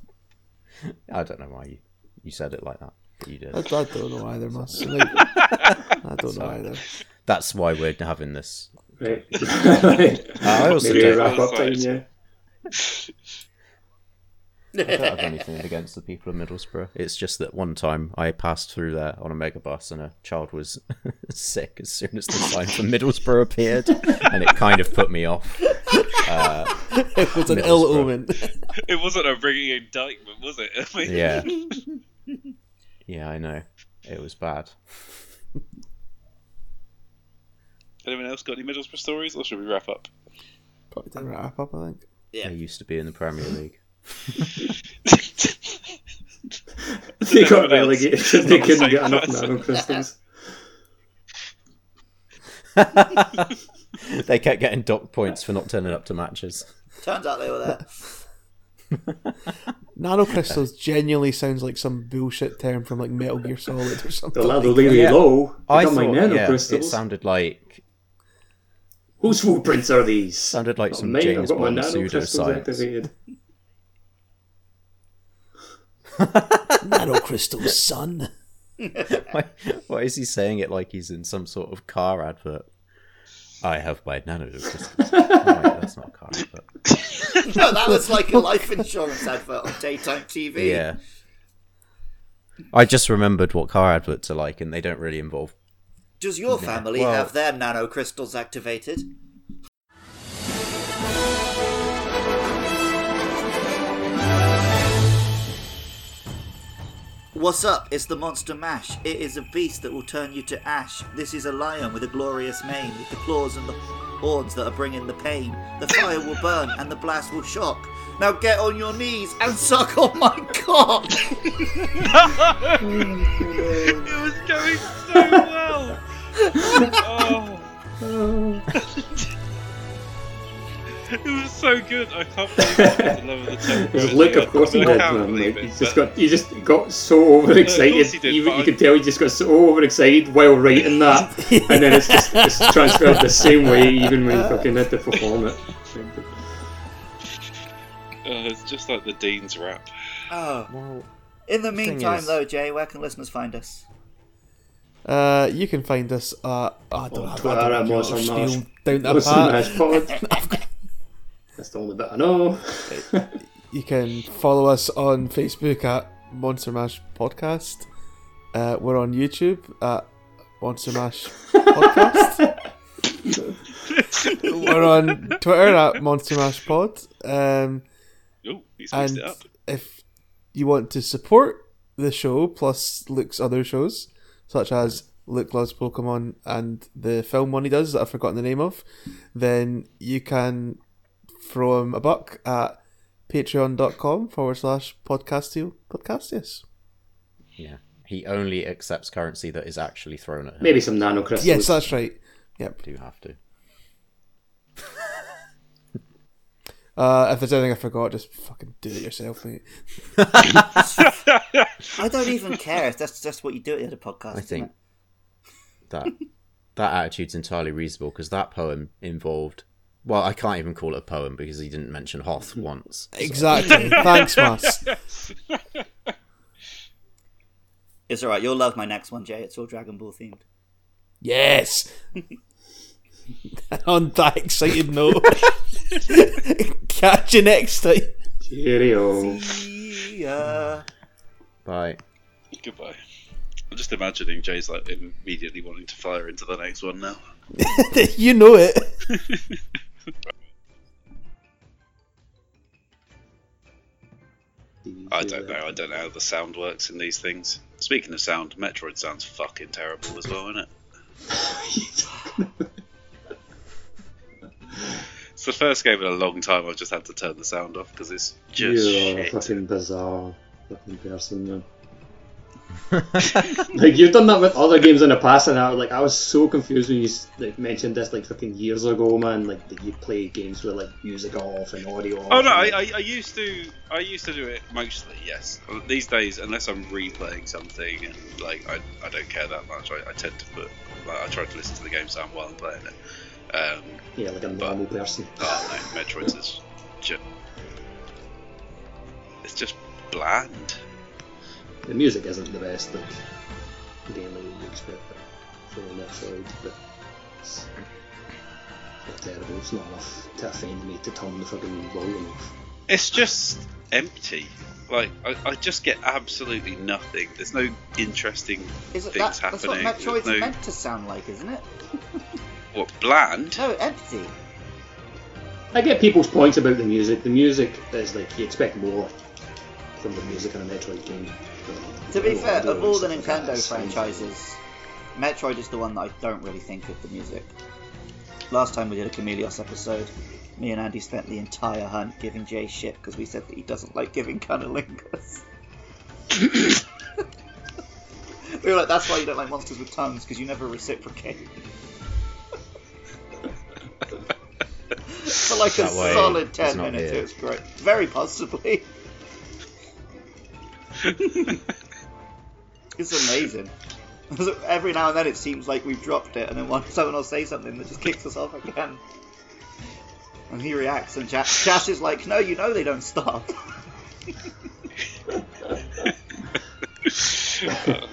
Speaker 5: I don't know why you, you said it like that. But you did.
Speaker 4: I, I don't know either, Mus. Like, I don't know either.
Speaker 5: That's why we're having this.
Speaker 1: Right.
Speaker 5: I also
Speaker 1: Maybe
Speaker 5: don't-
Speaker 1: wrap up time, yeah.
Speaker 5: I don't have anything against the people of Middlesbrough. It's just that one time I passed through there on a megabus and a child was sick as soon as the sign for Middlesbrough appeared, and it kind of put me off.
Speaker 4: Uh, it was an ill omen.
Speaker 2: it wasn't a ringing indictment, was it? I mean,
Speaker 5: Yeah. Yeah, I know. It was bad.
Speaker 2: Anyone else got any Middlesbrough stories, or should we wrap up?
Speaker 4: Probably didn't wrap up, I think.
Speaker 3: Yeah.
Speaker 5: They used to be in the Premier League.
Speaker 1: They got
Speaker 2: Everyone else.
Speaker 1: relegated because they couldn't get enough
Speaker 2: person.
Speaker 1: nanocrystals.
Speaker 5: they kept getting dock points for not turning up to matches.
Speaker 3: Turns out they were there.
Speaker 4: Nano crystals genuinely sounds like some bullshit term from like Metal Gear Solid or something.
Speaker 1: The
Speaker 4: like
Speaker 1: really
Speaker 5: Yeah.
Speaker 1: low.
Speaker 5: I
Speaker 1: Become
Speaker 5: thought,
Speaker 1: like
Speaker 5: yeah,
Speaker 1: nanocrystals.
Speaker 5: it sounded like
Speaker 1: Whose footprints are these?
Speaker 5: sounded like
Speaker 1: Not
Speaker 5: some
Speaker 1: mine,
Speaker 5: James Bond
Speaker 1: nanocrystals
Speaker 5: pseudoscience.
Speaker 1: Activated.
Speaker 4: Nanocrystals, son.
Speaker 5: why, why is he saying it like he's in some sort of car advert? I have my nanocrystals. oh, wait, that's not a car advert.
Speaker 3: no, that was like a life insurance advert on daytime TV.
Speaker 5: Yeah. I just remembered what car adverts are like, and they don't really involve.
Speaker 3: Does your family
Speaker 5: well-
Speaker 3: have their nanocrystals activated? What's up? It's the Monster Mash. It is a beast that will turn you to ash. This is a lion with a glorious mane, with the claws and the horns that are bringing the pain. The fire will burn and the blast will shock. Now get on your knees and suck on oh my cock!
Speaker 2: It was going so well. oh. it was so good. I can't believe it. The love of the temper.
Speaker 1: His look, of course, he
Speaker 2: I
Speaker 1: did, man. Like,
Speaker 2: it,
Speaker 1: he's just got, he just got so overexcited.
Speaker 2: he did,
Speaker 1: you,
Speaker 2: but
Speaker 1: you
Speaker 2: I-
Speaker 1: could tell he just got so overexcited while writing that, and then it's just it's transferred the same way, even when he fucking had to perform it.
Speaker 2: Uh, it's just like the Dean's rap.
Speaker 3: Oh.
Speaker 5: Well,
Speaker 3: In the meantime,
Speaker 5: is-
Speaker 3: though, Jay, where can listeners find us?
Speaker 4: Uh, you can find us. Uh, I don't
Speaker 1: On
Speaker 4: have
Speaker 1: Twitter
Speaker 4: I don't
Speaker 1: at
Speaker 4: have
Speaker 1: Monster
Speaker 4: your
Speaker 1: Mash.
Speaker 4: steel down to
Speaker 1: Monster
Speaker 4: pat.
Speaker 1: Mash Pod. That's the only bit I know.
Speaker 4: You can follow us on Facebook at Monster Mash Podcast. Uh, we're on YouTube at Monster Mash Podcast. we're on Twitter at Monster Mash Pod. Um,
Speaker 2: Oh, he's mixed
Speaker 4: and if you want to support the show plus Luke's other shows, such as Luke Loves Pokemon and the film one he does that I've forgotten the name of, then you can throw him a buck at patreon.com forward slash podcastio podcastius.
Speaker 5: yeah. He only accepts currency that is actually thrown at him.
Speaker 1: Maybe some nano crystals.
Speaker 4: Yes, that's right. Yep.
Speaker 5: Do you have to.
Speaker 4: Uh, if there's anything I forgot, just fucking do it yourself, mate.
Speaker 3: I don't even care if that's just what you do at a podcast.
Speaker 5: I think that that attitude's entirely reasonable because that poem involved. Well, I can't even call it a poem because he didn't mention Hoth mm-hmm. once.
Speaker 4: Exactly. Thanks, Mas.
Speaker 3: It's alright, you'll love my next one, Jay. It's all Dragon Ball themed.
Speaker 4: Yes. On that excited note, catch you next time.
Speaker 1: Cheerio.
Speaker 3: Yeah.
Speaker 5: Bye.
Speaker 2: Goodbye. I'm just imagining Jay's like immediately wanting to fire into the next one now.
Speaker 4: you know it.
Speaker 2: I don't know. I don't know how the sound works in these things. Speaking of sound, Metroid sounds fucking terrible as well, isn't it? it's the first game in a long time I've just had to turn the sound off because it's just
Speaker 1: You're a
Speaker 2: shit.
Speaker 1: fucking bizarre fucking person, man. like you've done that with other games in the past, and I was like I was so confused when you like mentioned this like fucking years ago, man. Like that you play games with like music off and audio. Off Oh
Speaker 2: no, I, I, I used to I used to do it mostly. Yes, these days unless I'm replaying something and like I, I don't care that much, I, I tend to put like, I try to listen to the game sound while I'm playing it. Um,
Speaker 1: yeah, like a normal person.
Speaker 2: oh no, Metroid's is just it's just bland.
Speaker 1: The music isn't the best like game that you expect for a Metroid, but it's not terrible. It's not enough to offend me to turn the fucking volume off.
Speaker 2: It's just empty. Like I, I just get absolutely nothing. There's no interesting
Speaker 3: Is it
Speaker 2: things
Speaker 3: that, that's what
Speaker 2: happening.
Speaker 3: Metroid's
Speaker 2: no
Speaker 3: meant to sound like, isn't it?
Speaker 2: what bland.
Speaker 3: No, empty.
Speaker 1: I get people's points about the music. The music is like you expect more from the music in a Metroid game.
Speaker 3: To be fair, of all the
Speaker 1: and stuff like that,
Speaker 3: Nintendo franchises, Metroid is the one that I don't really think of the music. Last time we did a Chameleos episode, me and Andy spent the entire hunt giving Jay shit because we said that he doesn't like giving cunnilingus. we were like, that's why you don't like monsters with tongues because you never reciprocate. For like a
Speaker 5: That way
Speaker 3: solid 10 minutes,
Speaker 5: here.
Speaker 3: it was great. Very possibly. It's amazing. Every now and then it seems like we've dropped it, and then one, someone will say something that just kicks us off again. And he reacts, and Jas is like, "No, you know they don't stop."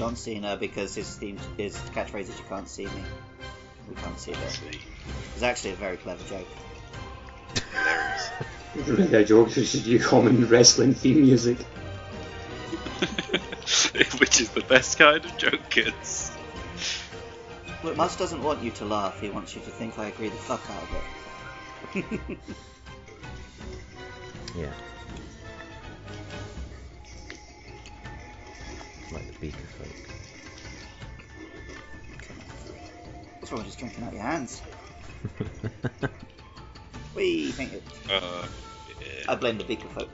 Speaker 3: John Cena because his theme, his catchphrase is "You can't see me." We can't see it. It's actually a very clever joke.
Speaker 2: Hilarious.
Speaker 1: Really a joke, it's just you common wrestling theme music.
Speaker 2: Which is the best kind of joke, kids.
Speaker 3: Look, Mus doesn't want you to laugh. He wants you to think I agree the fuck out of it.
Speaker 5: Yeah. Like the beaker folk.
Speaker 3: What's wrong with just drinking out your hands? we think it.
Speaker 2: Uh,
Speaker 3: I blame the beaker folk.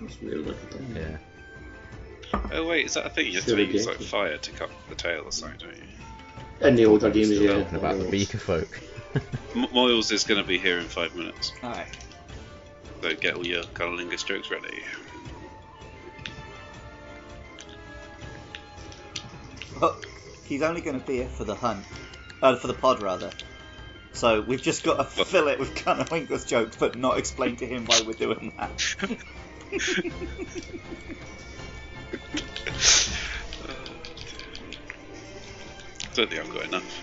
Speaker 1: That's weird looking thing.
Speaker 5: Yeah.
Speaker 2: oh wait, is that a thing? You have to
Speaker 1: Silly
Speaker 2: use like fire to cut the tail or something, don't you?
Speaker 1: In the older games,
Speaker 5: Still
Speaker 1: yeah.
Speaker 5: talking about the beaker folk.
Speaker 2: M- Moyles is going to be here in five minutes,
Speaker 3: Alright.
Speaker 2: so get all your Cunnilingus jokes ready.
Speaker 3: But he's only going to be here for the hunt. Uh, for the pod, rather. So we've just got to fill it with kind of Cunnilingus jokes, but not explain to him why we're doing that.
Speaker 2: I don't think I've got enough.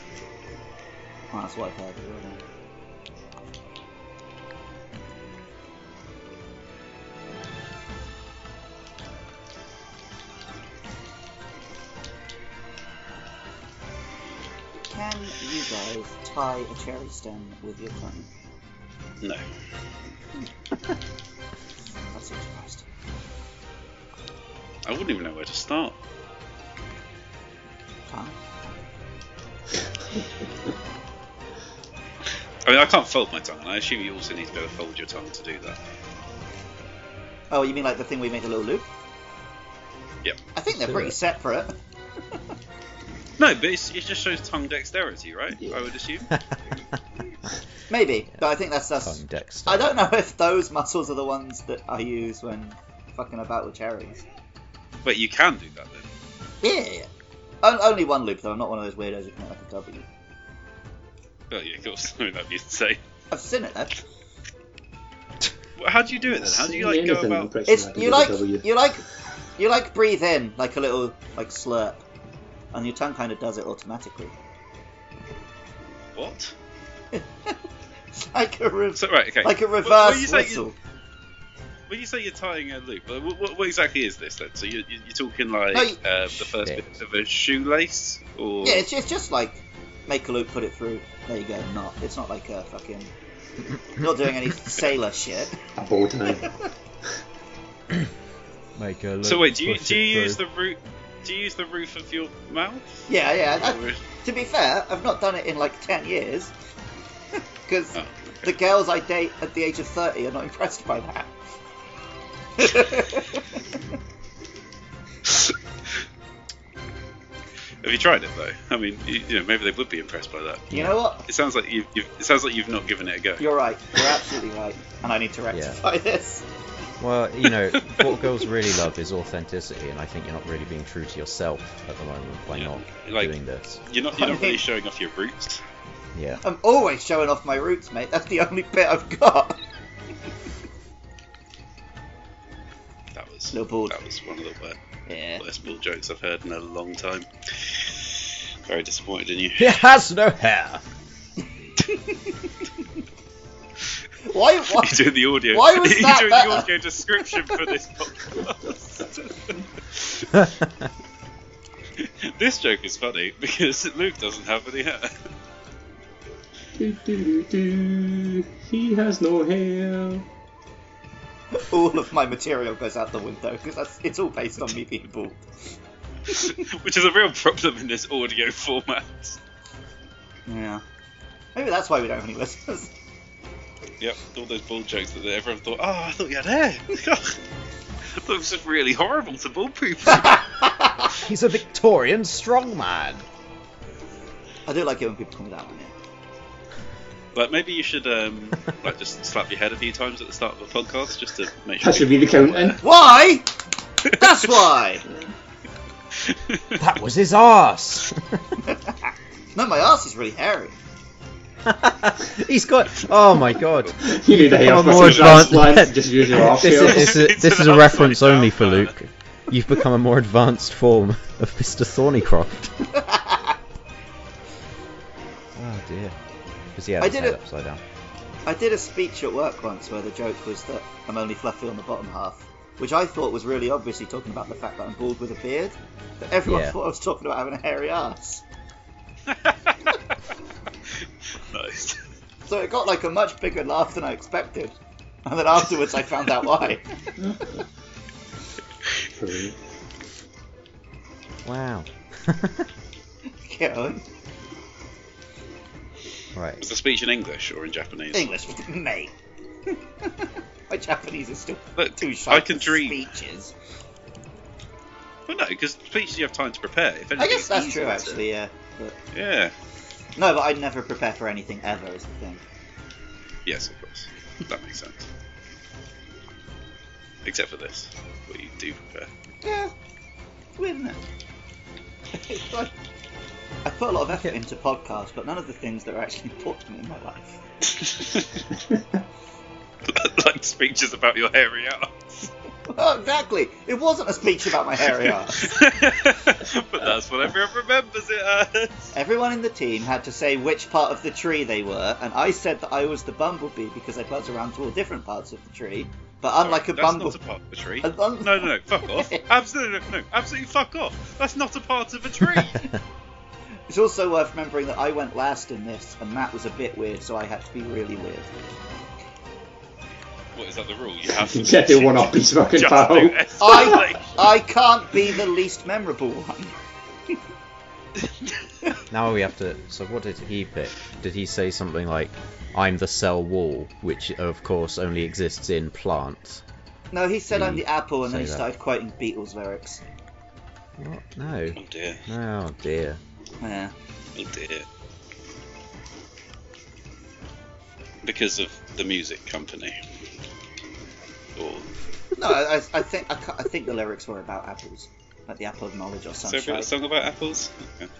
Speaker 3: Well, that's what I've heard. You guys tie a cherry stem with your tongue?
Speaker 2: No.
Speaker 3: That's so surprised.
Speaker 2: I wouldn't even know where to start.
Speaker 3: Tongue?
Speaker 2: I mean, I can't fold my tongue, and I assume you also need to be able to fold your tongue to do that.
Speaker 3: Oh, you mean like the thing we made a little loop?
Speaker 2: Yep.
Speaker 3: I think they're pretty separate.
Speaker 2: No, but it's, it just shows tongue dexterity, right? I would assume.
Speaker 3: Maybe, but I think that's that's.
Speaker 5: Tongue dexter.
Speaker 3: I don't know if those muscles are the ones that I use when fucking about with cherries.
Speaker 2: But you can do that then.
Speaker 3: Yeah, yeah. O- only one loop though. I'm not one of those weirdos who can make like a W.
Speaker 2: Oh yeah, of course. I mean, that'd be insane.
Speaker 3: I've seen it. Though.
Speaker 2: Well, how do you do it then? How do you like go about?
Speaker 1: impressive
Speaker 3: It's you like you like you like breathe in like a little like slurp, and your tongue kind of does it automatically.
Speaker 2: What?
Speaker 3: like a re-
Speaker 2: So right, okay.
Speaker 3: like a
Speaker 2: When- when
Speaker 3: reverse
Speaker 2: you say
Speaker 3: whistle.
Speaker 2: You, when you say you're tying a loop, what, what, what exactly is this then? So you, you, you're talking like
Speaker 3: No, you-
Speaker 2: uh, the first
Speaker 5: Shit.
Speaker 2: bit of a shoelace, or
Speaker 3: Yeah, it's just, just like make a loop, put it through. There you go. Not. It's not like a fucking. not doing any sailor shit.
Speaker 1: A bow tie.
Speaker 5: Make a loop.
Speaker 2: So wait, do you do you
Speaker 5: it
Speaker 2: use
Speaker 5: through.
Speaker 2: the root? Do you use the roof of your mouth?
Speaker 3: Yeah, yeah. I- to be fair, I've not done it in like ten years because
Speaker 2: Oh,
Speaker 3: the girls I date at the age of thirty are not impressed by that.
Speaker 2: Have you tried it though? I mean, you, you know, maybe they would be impressed by that.
Speaker 3: you know what?
Speaker 2: It sounds like you've, you've it sounds like you've not given it a go.
Speaker 3: You're right. You're absolutely right, and I need to rectify this.
Speaker 5: Well, you know, what girls really love is authenticity, and I think you're not really being true to yourself at the moment by
Speaker 2: Yeah.
Speaker 5: not
Speaker 2: Like-
Speaker 5: doing this.
Speaker 2: You're not you're not really showing off your roots.
Speaker 5: Yeah.
Speaker 3: I'm always showing off my roots, mate. That's the only bit I've got.
Speaker 2: That was
Speaker 3: Little bald.
Speaker 2: that was one of the worst,
Speaker 3: Yeah.
Speaker 2: worst ball jokes I've heard in a long time. Very disappointed in you.
Speaker 5: He has no hair.
Speaker 3: Why? Why?
Speaker 2: You're doing the audio.
Speaker 3: Why was
Speaker 2: you're
Speaker 3: that
Speaker 2: doing
Speaker 3: better?
Speaker 2: the audio description for this podcast. this joke is funny because Luke doesn't have any hair.
Speaker 1: Do, do, do, do. He has no hair.
Speaker 3: All of my material goes out the window because it's all based on me being bald.
Speaker 2: Which is a real problem in this audio format.
Speaker 3: Yeah. Maybe that's why we don't have any listeners.
Speaker 2: Yep, all those bald jokes that everyone thought, oh, I thought you had hair. that thought was just really horrible to bald people.
Speaker 5: He's a Victorian strongman.
Speaker 3: I do like it when people call me that one. Yeah.
Speaker 2: But maybe you should um, like just slap your head a few times at the start of the podcast just to make sure.
Speaker 1: That should be the counting.
Speaker 3: Why? That's why.
Speaker 5: That was his ass.
Speaker 3: No, my ass is really hairy.
Speaker 5: He's got. Oh my god.
Speaker 1: You need a hair
Speaker 5: Become a more
Speaker 1: transplant.
Speaker 5: advanced-
Speaker 1: Just use your off
Speaker 5: This is, this is, this is a reference
Speaker 2: upside
Speaker 5: only for. Luke. You've become a more advanced form of Mr. Thornycroft. oh dear. Because yeah,
Speaker 3: I
Speaker 5: it's
Speaker 3: did
Speaker 5: head
Speaker 3: it-
Speaker 5: upside down.
Speaker 3: I did a speech at work once where the joke was that I'm only fluffy on the bottom half, which I thought was really obviously talking about the fact that I'm bald with a beard. But everyone
Speaker 5: Yeah.
Speaker 3: thought I was talking about having a hairy ass.
Speaker 2: Nice.
Speaker 3: So it got like a much bigger laugh than I expected. And then afterwards I found out why.
Speaker 1: Brilliant.
Speaker 5: Wow.
Speaker 3: Get on.
Speaker 5: right.
Speaker 2: Was the speech in English or in Japanese?
Speaker 3: English, mate. My Japanese is still
Speaker 2: Look,
Speaker 3: too shy
Speaker 2: I can
Speaker 3: for
Speaker 2: dream.
Speaker 3: speeches.
Speaker 2: Well, no, because speeches you have time to prepare. If
Speaker 3: I
Speaker 2: anything,
Speaker 3: guess that's
Speaker 2: easier
Speaker 3: true,
Speaker 2: to-
Speaker 3: actually, yeah. But,
Speaker 2: Yeah.
Speaker 3: No, but I'd never prepare for anything ever, is the thing.
Speaker 2: Yes, of course. That makes sense. Except for this, where you do prepare.
Speaker 3: Yeah, it's weird, isn't it? Like, I put a lot of effort into podcasts, but none of the things that are actually important in my life.
Speaker 2: like speeches about your hairy ass.
Speaker 3: Well, exactly. It wasn't a speech about my hairy ass.
Speaker 2: but that's what everyone remembers it as.
Speaker 3: Everyone in the team had to say which part of the tree they were, and I said that I was the bumblebee because I buzz around to all different parts of the tree. But unlike a
Speaker 2: bumblebee,
Speaker 3: That's
Speaker 2: not a part of a tree. No, no, no, fuck off. Absolutely, no, no, absolutely fuck off. That's not a part of a tree.
Speaker 3: it's also worth remembering that I went last in this, and Matt was a bit weird, so I had to be really weird.
Speaker 2: What is that the rule? You have to
Speaker 1: Get the one up his fucking
Speaker 2: just
Speaker 1: pal.
Speaker 2: do
Speaker 3: I. I can't be the least memorable one.
Speaker 5: Now we have to. So what did he pick? Did he say something like, "I'm the cell wall," which of course only exists in plants?
Speaker 3: No, he said I'm
Speaker 5: hmm.
Speaker 3: the apple, and then he
Speaker 5: that.
Speaker 3: started quoting Beatles lyrics.
Speaker 5: What? No.
Speaker 2: Oh dear,
Speaker 5: Oh dear.
Speaker 3: Yeah.
Speaker 2: oh dear. Because of the music company. Or
Speaker 3: No, I, I- I think I, I think the lyrics were about apples, like the apple of knowledge or
Speaker 2: is there a
Speaker 3: something.
Speaker 2: song about apples? Okay.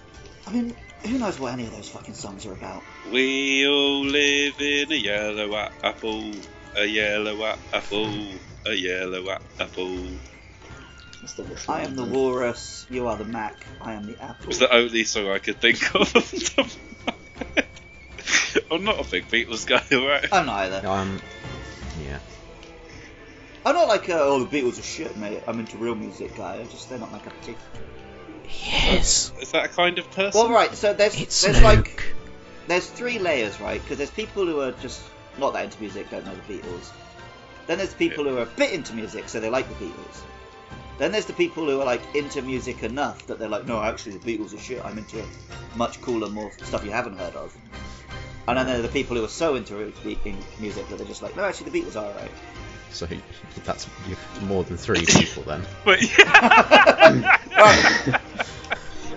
Speaker 3: I mean, who knows what any of those fucking songs are about?
Speaker 2: We all live in a yellow apple, a yellow apple, a yellow apple.
Speaker 1: That's the worst
Speaker 3: I am the walrus, you are the Mac, I am the apple.
Speaker 2: was the only song I could think of. I'm not a big Beatles guy, alright?
Speaker 3: I'm not either.
Speaker 5: Um. Yeah.
Speaker 3: I'm not like, uh, oh, the Beatles are shit, mate. I'm into real music guy. I just, they're not like a particular.
Speaker 5: Yes.
Speaker 2: Is that a kind of person?
Speaker 3: Well, right, so there's,
Speaker 5: It's
Speaker 3: there's
Speaker 5: Luke.
Speaker 3: like, there's three layers, right? Because there's people who are just not that into music, don't know the Beatles. Then there's people who are a bit into music, so they like the Beatles. Then there's the people who are like into music enough that they're like, no, actually the Beatles are shit. I'm into much cooler, more stuff you haven't heard of. And then there are the people who are so into in music that they're just like, no, actually the Beatles are alright.
Speaker 5: So that's more than three people then.
Speaker 2: But yeah.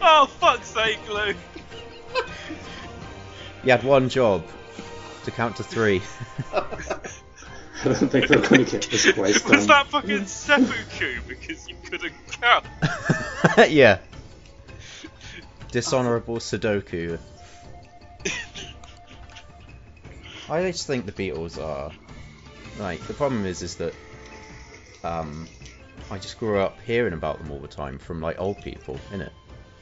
Speaker 2: oh, fuck's sake, Luke.
Speaker 5: You had one job to count to three.
Speaker 1: I don't think we're going to get this place done.
Speaker 2: Was that fucking seppuku because you couldn't count?
Speaker 5: yeah. Dishonorable Sudoku. I just think the Beatles are like the problem is is that um I just grew up hearing about them all the time from like old people, innit?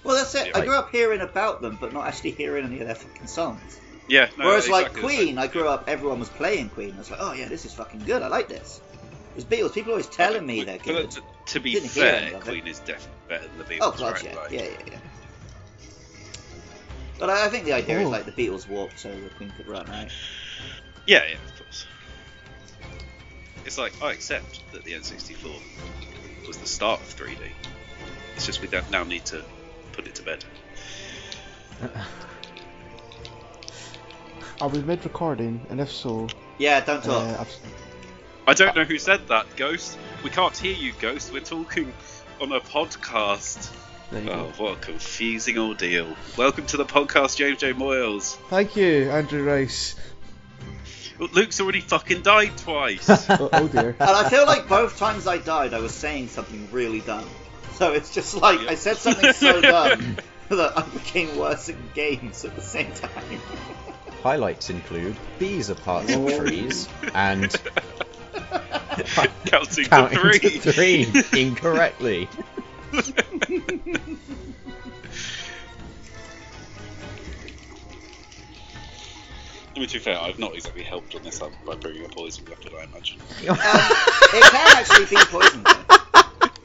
Speaker 3: Well, that's it.
Speaker 2: Yeah.
Speaker 3: I grew up hearing about them, but not actually hearing any of their fucking songs.
Speaker 2: Yeah. No,
Speaker 3: Whereas,
Speaker 2: exactly
Speaker 3: like Queen. I grew up, everyone was playing Queen. I was like, oh yeah, this is fucking good. I like this. There's Beatles. People always telling me they're good.
Speaker 2: to, to be
Speaker 3: Didn't hear any
Speaker 2: fair. Queen is definitely better than the Beatles.
Speaker 3: Oh god,
Speaker 2: right?
Speaker 3: yeah,
Speaker 2: Like-
Speaker 3: yeah, yeah, yeah. But I, I think the idea is
Speaker 4: Oh.
Speaker 3: like the Beatles walked so the Queen could run, right?
Speaker 2: Yeah, yeah, of course. It's like I accept that the N64 was the start of 3D. It's just we don't now need to put it to bed.
Speaker 4: Are we mid recording? And if so,
Speaker 3: Yeah, don't talk.
Speaker 4: uh, I've,
Speaker 2: I don't know who said that, Ghost. We can't hear you, Ghost. We're talking on a podcast.
Speaker 4: there you
Speaker 2: Oh,
Speaker 4: go.
Speaker 2: what a confusing ordeal. Welcome to the podcast, James J. Moyles.
Speaker 4: Thank you, Andrew Rice.
Speaker 2: Luke's already fucking died twice.
Speaker 4: Oh, oh dear.
Speaker 3: And I feel like both times I died, I was saying something really dumb. So it's just like I said something so dumb that I became worse at games at the same time.
Speaker 5: Highlights include bees are parts of
Speaker 1: Oh.
Speaker 5: trees and
Speaker 2: Counting to three.
Speaker 5: to three incorrectly.
Speaker 2: to be fair, I've not exactly helped on this um, by bringing a poison weapon, I imagine.
Speaker 3: Um, it can actually be poisoned.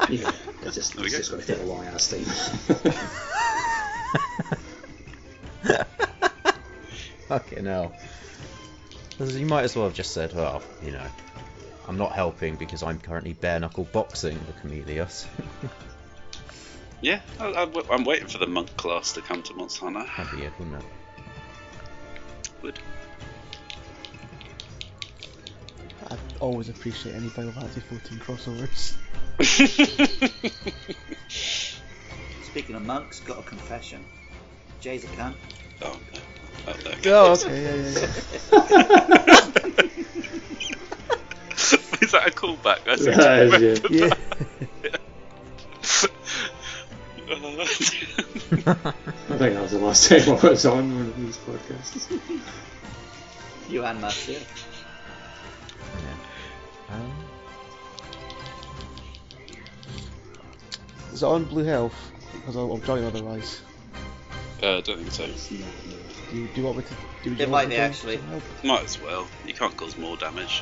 Speaker 1: Yeah, it's just,
Speaker 2: There
Speaker 1: it's just going to take a long ass time.
Speaker 5: Fucking hell. 'Cause You might as well have just said, well, you know, I'm not helping because I'm currently bare knuckle boxing the Chameleos.
Speaker 2: Yeah, I, I, am waiting for the monk class to come to Monster Hunter.
Speaker 5: That'd be it, wouldn't it?
Speaker 2: Would.
Speaker 4: Always appreciate any Final Fantasy 14 crossovers.
Speaker 3: Speaking of monks, got a confession. Jay's a cunt.
Speaker 2: oh, no. Oh, no.
Speaker 4: Oh, okay, yeah, yeah, yeah.
Speaker 2: Is that a callback? I seem
Speaker 1: That
Speaker 2: to
Speaker 1: is,
Speaker 2: remember
Speaker 4: yeah.
Speaker 1: I think that was the last time I was on one of these podcasts.
Speaker 3: You and Matthew.
Speaker 5: Yeah. Um,
Speaker 4: Is it on Blue Health? Because I'll, I'll join otherwise.
Speaker 2: uh, I don't think so.
Speaker 4: Do you, do you want me to do you
Speaker 3: It
Speaker 4: want
Speaker 3: might
Speaker 4: me
Speaker 3: be,
Speaker 4: to
Speaker 3: actually.
Speaker 4: help?
Speaker 2: Might as well. You can't cause more damage.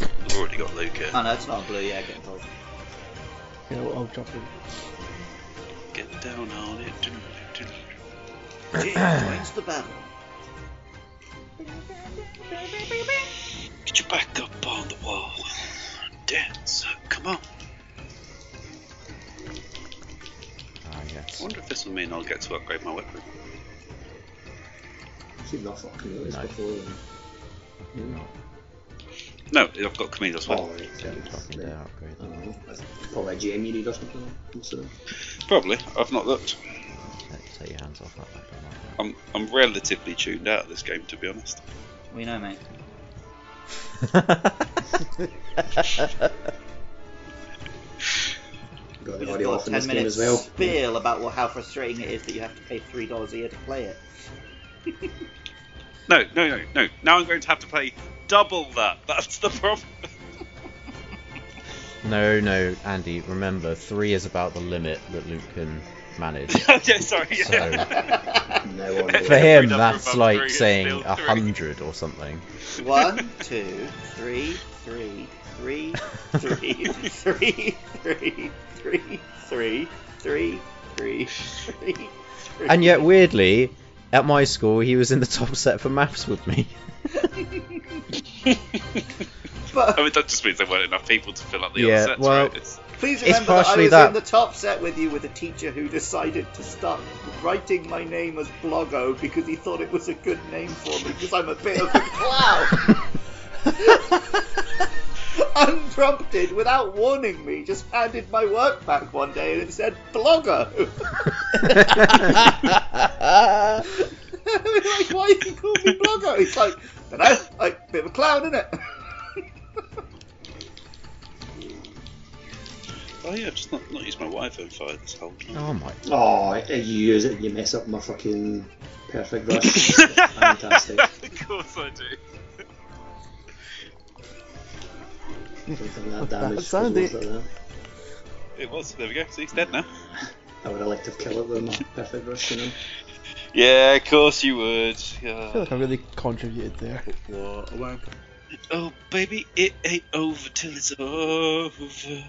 Speaker 2: We've already got Luca.
Speaker 3: Oh no, it's not blue, yeah, get involved.
Speaker 4: Yeah, I'll, I'll drop in.
Speaker 2: Get down on it.
Speaker 3: Jay joins the battle.
Speaker 2: Get your back up on the wall. Dance. Come on.
Speaker 5: ah,
Speaker 2: I
Speaker 5: yes.
Speaker 2: wonder if this will mean I'll get to upgrade my weapon.
Speaker 1: Keep not fucking with this
Speaker 5: No.
Speaker 1: before. then.
Speaker 5: No,
Speaker 2: No, I've got Chameleos
Speaker 1: Oh,
Speaker 2: weapon.
Speaker 1: right.
Speaker 5: don't fucking upgrade
Speaker 1: I
Speaker 5: them.
Speaker 1: don't know. That's Probably a GM you need or something. most of them.
Speaker 2: Probably. I've not looked.
Speaker 5: Take, take your hands off that weapon.
Speaker 2: I'm I'm relatively tuned out of this game, to be honest.
Speaker 3: We know, mate.
Speaker 1: Got the
Speaker 3: We've
Speaker 1: audio
Speaker 3: got
Speaker 1: off in
Speaker 3: 10
Speaker 1: this game as well.
Speaker 3: spiel about what, how frustrating it is that you have to pay $3 a year to play it.
Speaker 2: No, no, no, no. Now I'm going to have to pay double that. That's the problem.
Speaker 5: No, no, Andy, remember, three is about the limit that Luke can manage.
Speaker 2: yeah, sorry. Yeah.
Speaker 5: So,
Speaker 1: Now on
Speaker 5: for him, that's like
Speaker 2: three
Speaker 5: saying a hundred or something.
Speaker 3: One, two, three, three, three, three, three, three, three, three, three, three, three, three.
Speaker 5: And yet, weirdly, at my school, he was in the top set for maths with me.
Speaker 3: But
Speaker 2: I mean, that just means there weren't enough people to fill up the
Speaker 5: Yeah,
Speaker 2: other sets,
Speaker 5: well-
Speaker 2: right? It's,
Speaker 3: please remember that I was
Speaker 5: that.
Speaker 3: in the top set with you with a teacher who decided to start writing my name as Bloggo because he thought it was a good name for me because I'm a bit of a clown. Unprompted, without warning me, just handed my work back one day and it said Blogger. like, why you call me Blogger? He's like, don't know, like, bit of a clown, isn't it?
Speaker 2: Oh yeah, I've just not, not used my Wi-Fi for this whole time.
Speaker 5: Oh my.
Speaker 1: Oh, you use it and you mess up my fucking perfect rush. Fantastic.
Speaker 2: of course I do.
Speaker 1: Don't think that damage was
Speaker 4: Sandy.
Speaker 1: worth it.
Speaker 2: It was. There we go. See, he's dead now.
Speaker 1: I would have liked to have killed it with my perfect rush, you know.
Speaker 2: Yeah, of course you would.
Speaker 4: I feel like I really contributed there.
Speaker 3: What a wanker.
Speaker 2: Oh, baby, it ain't over till it's over.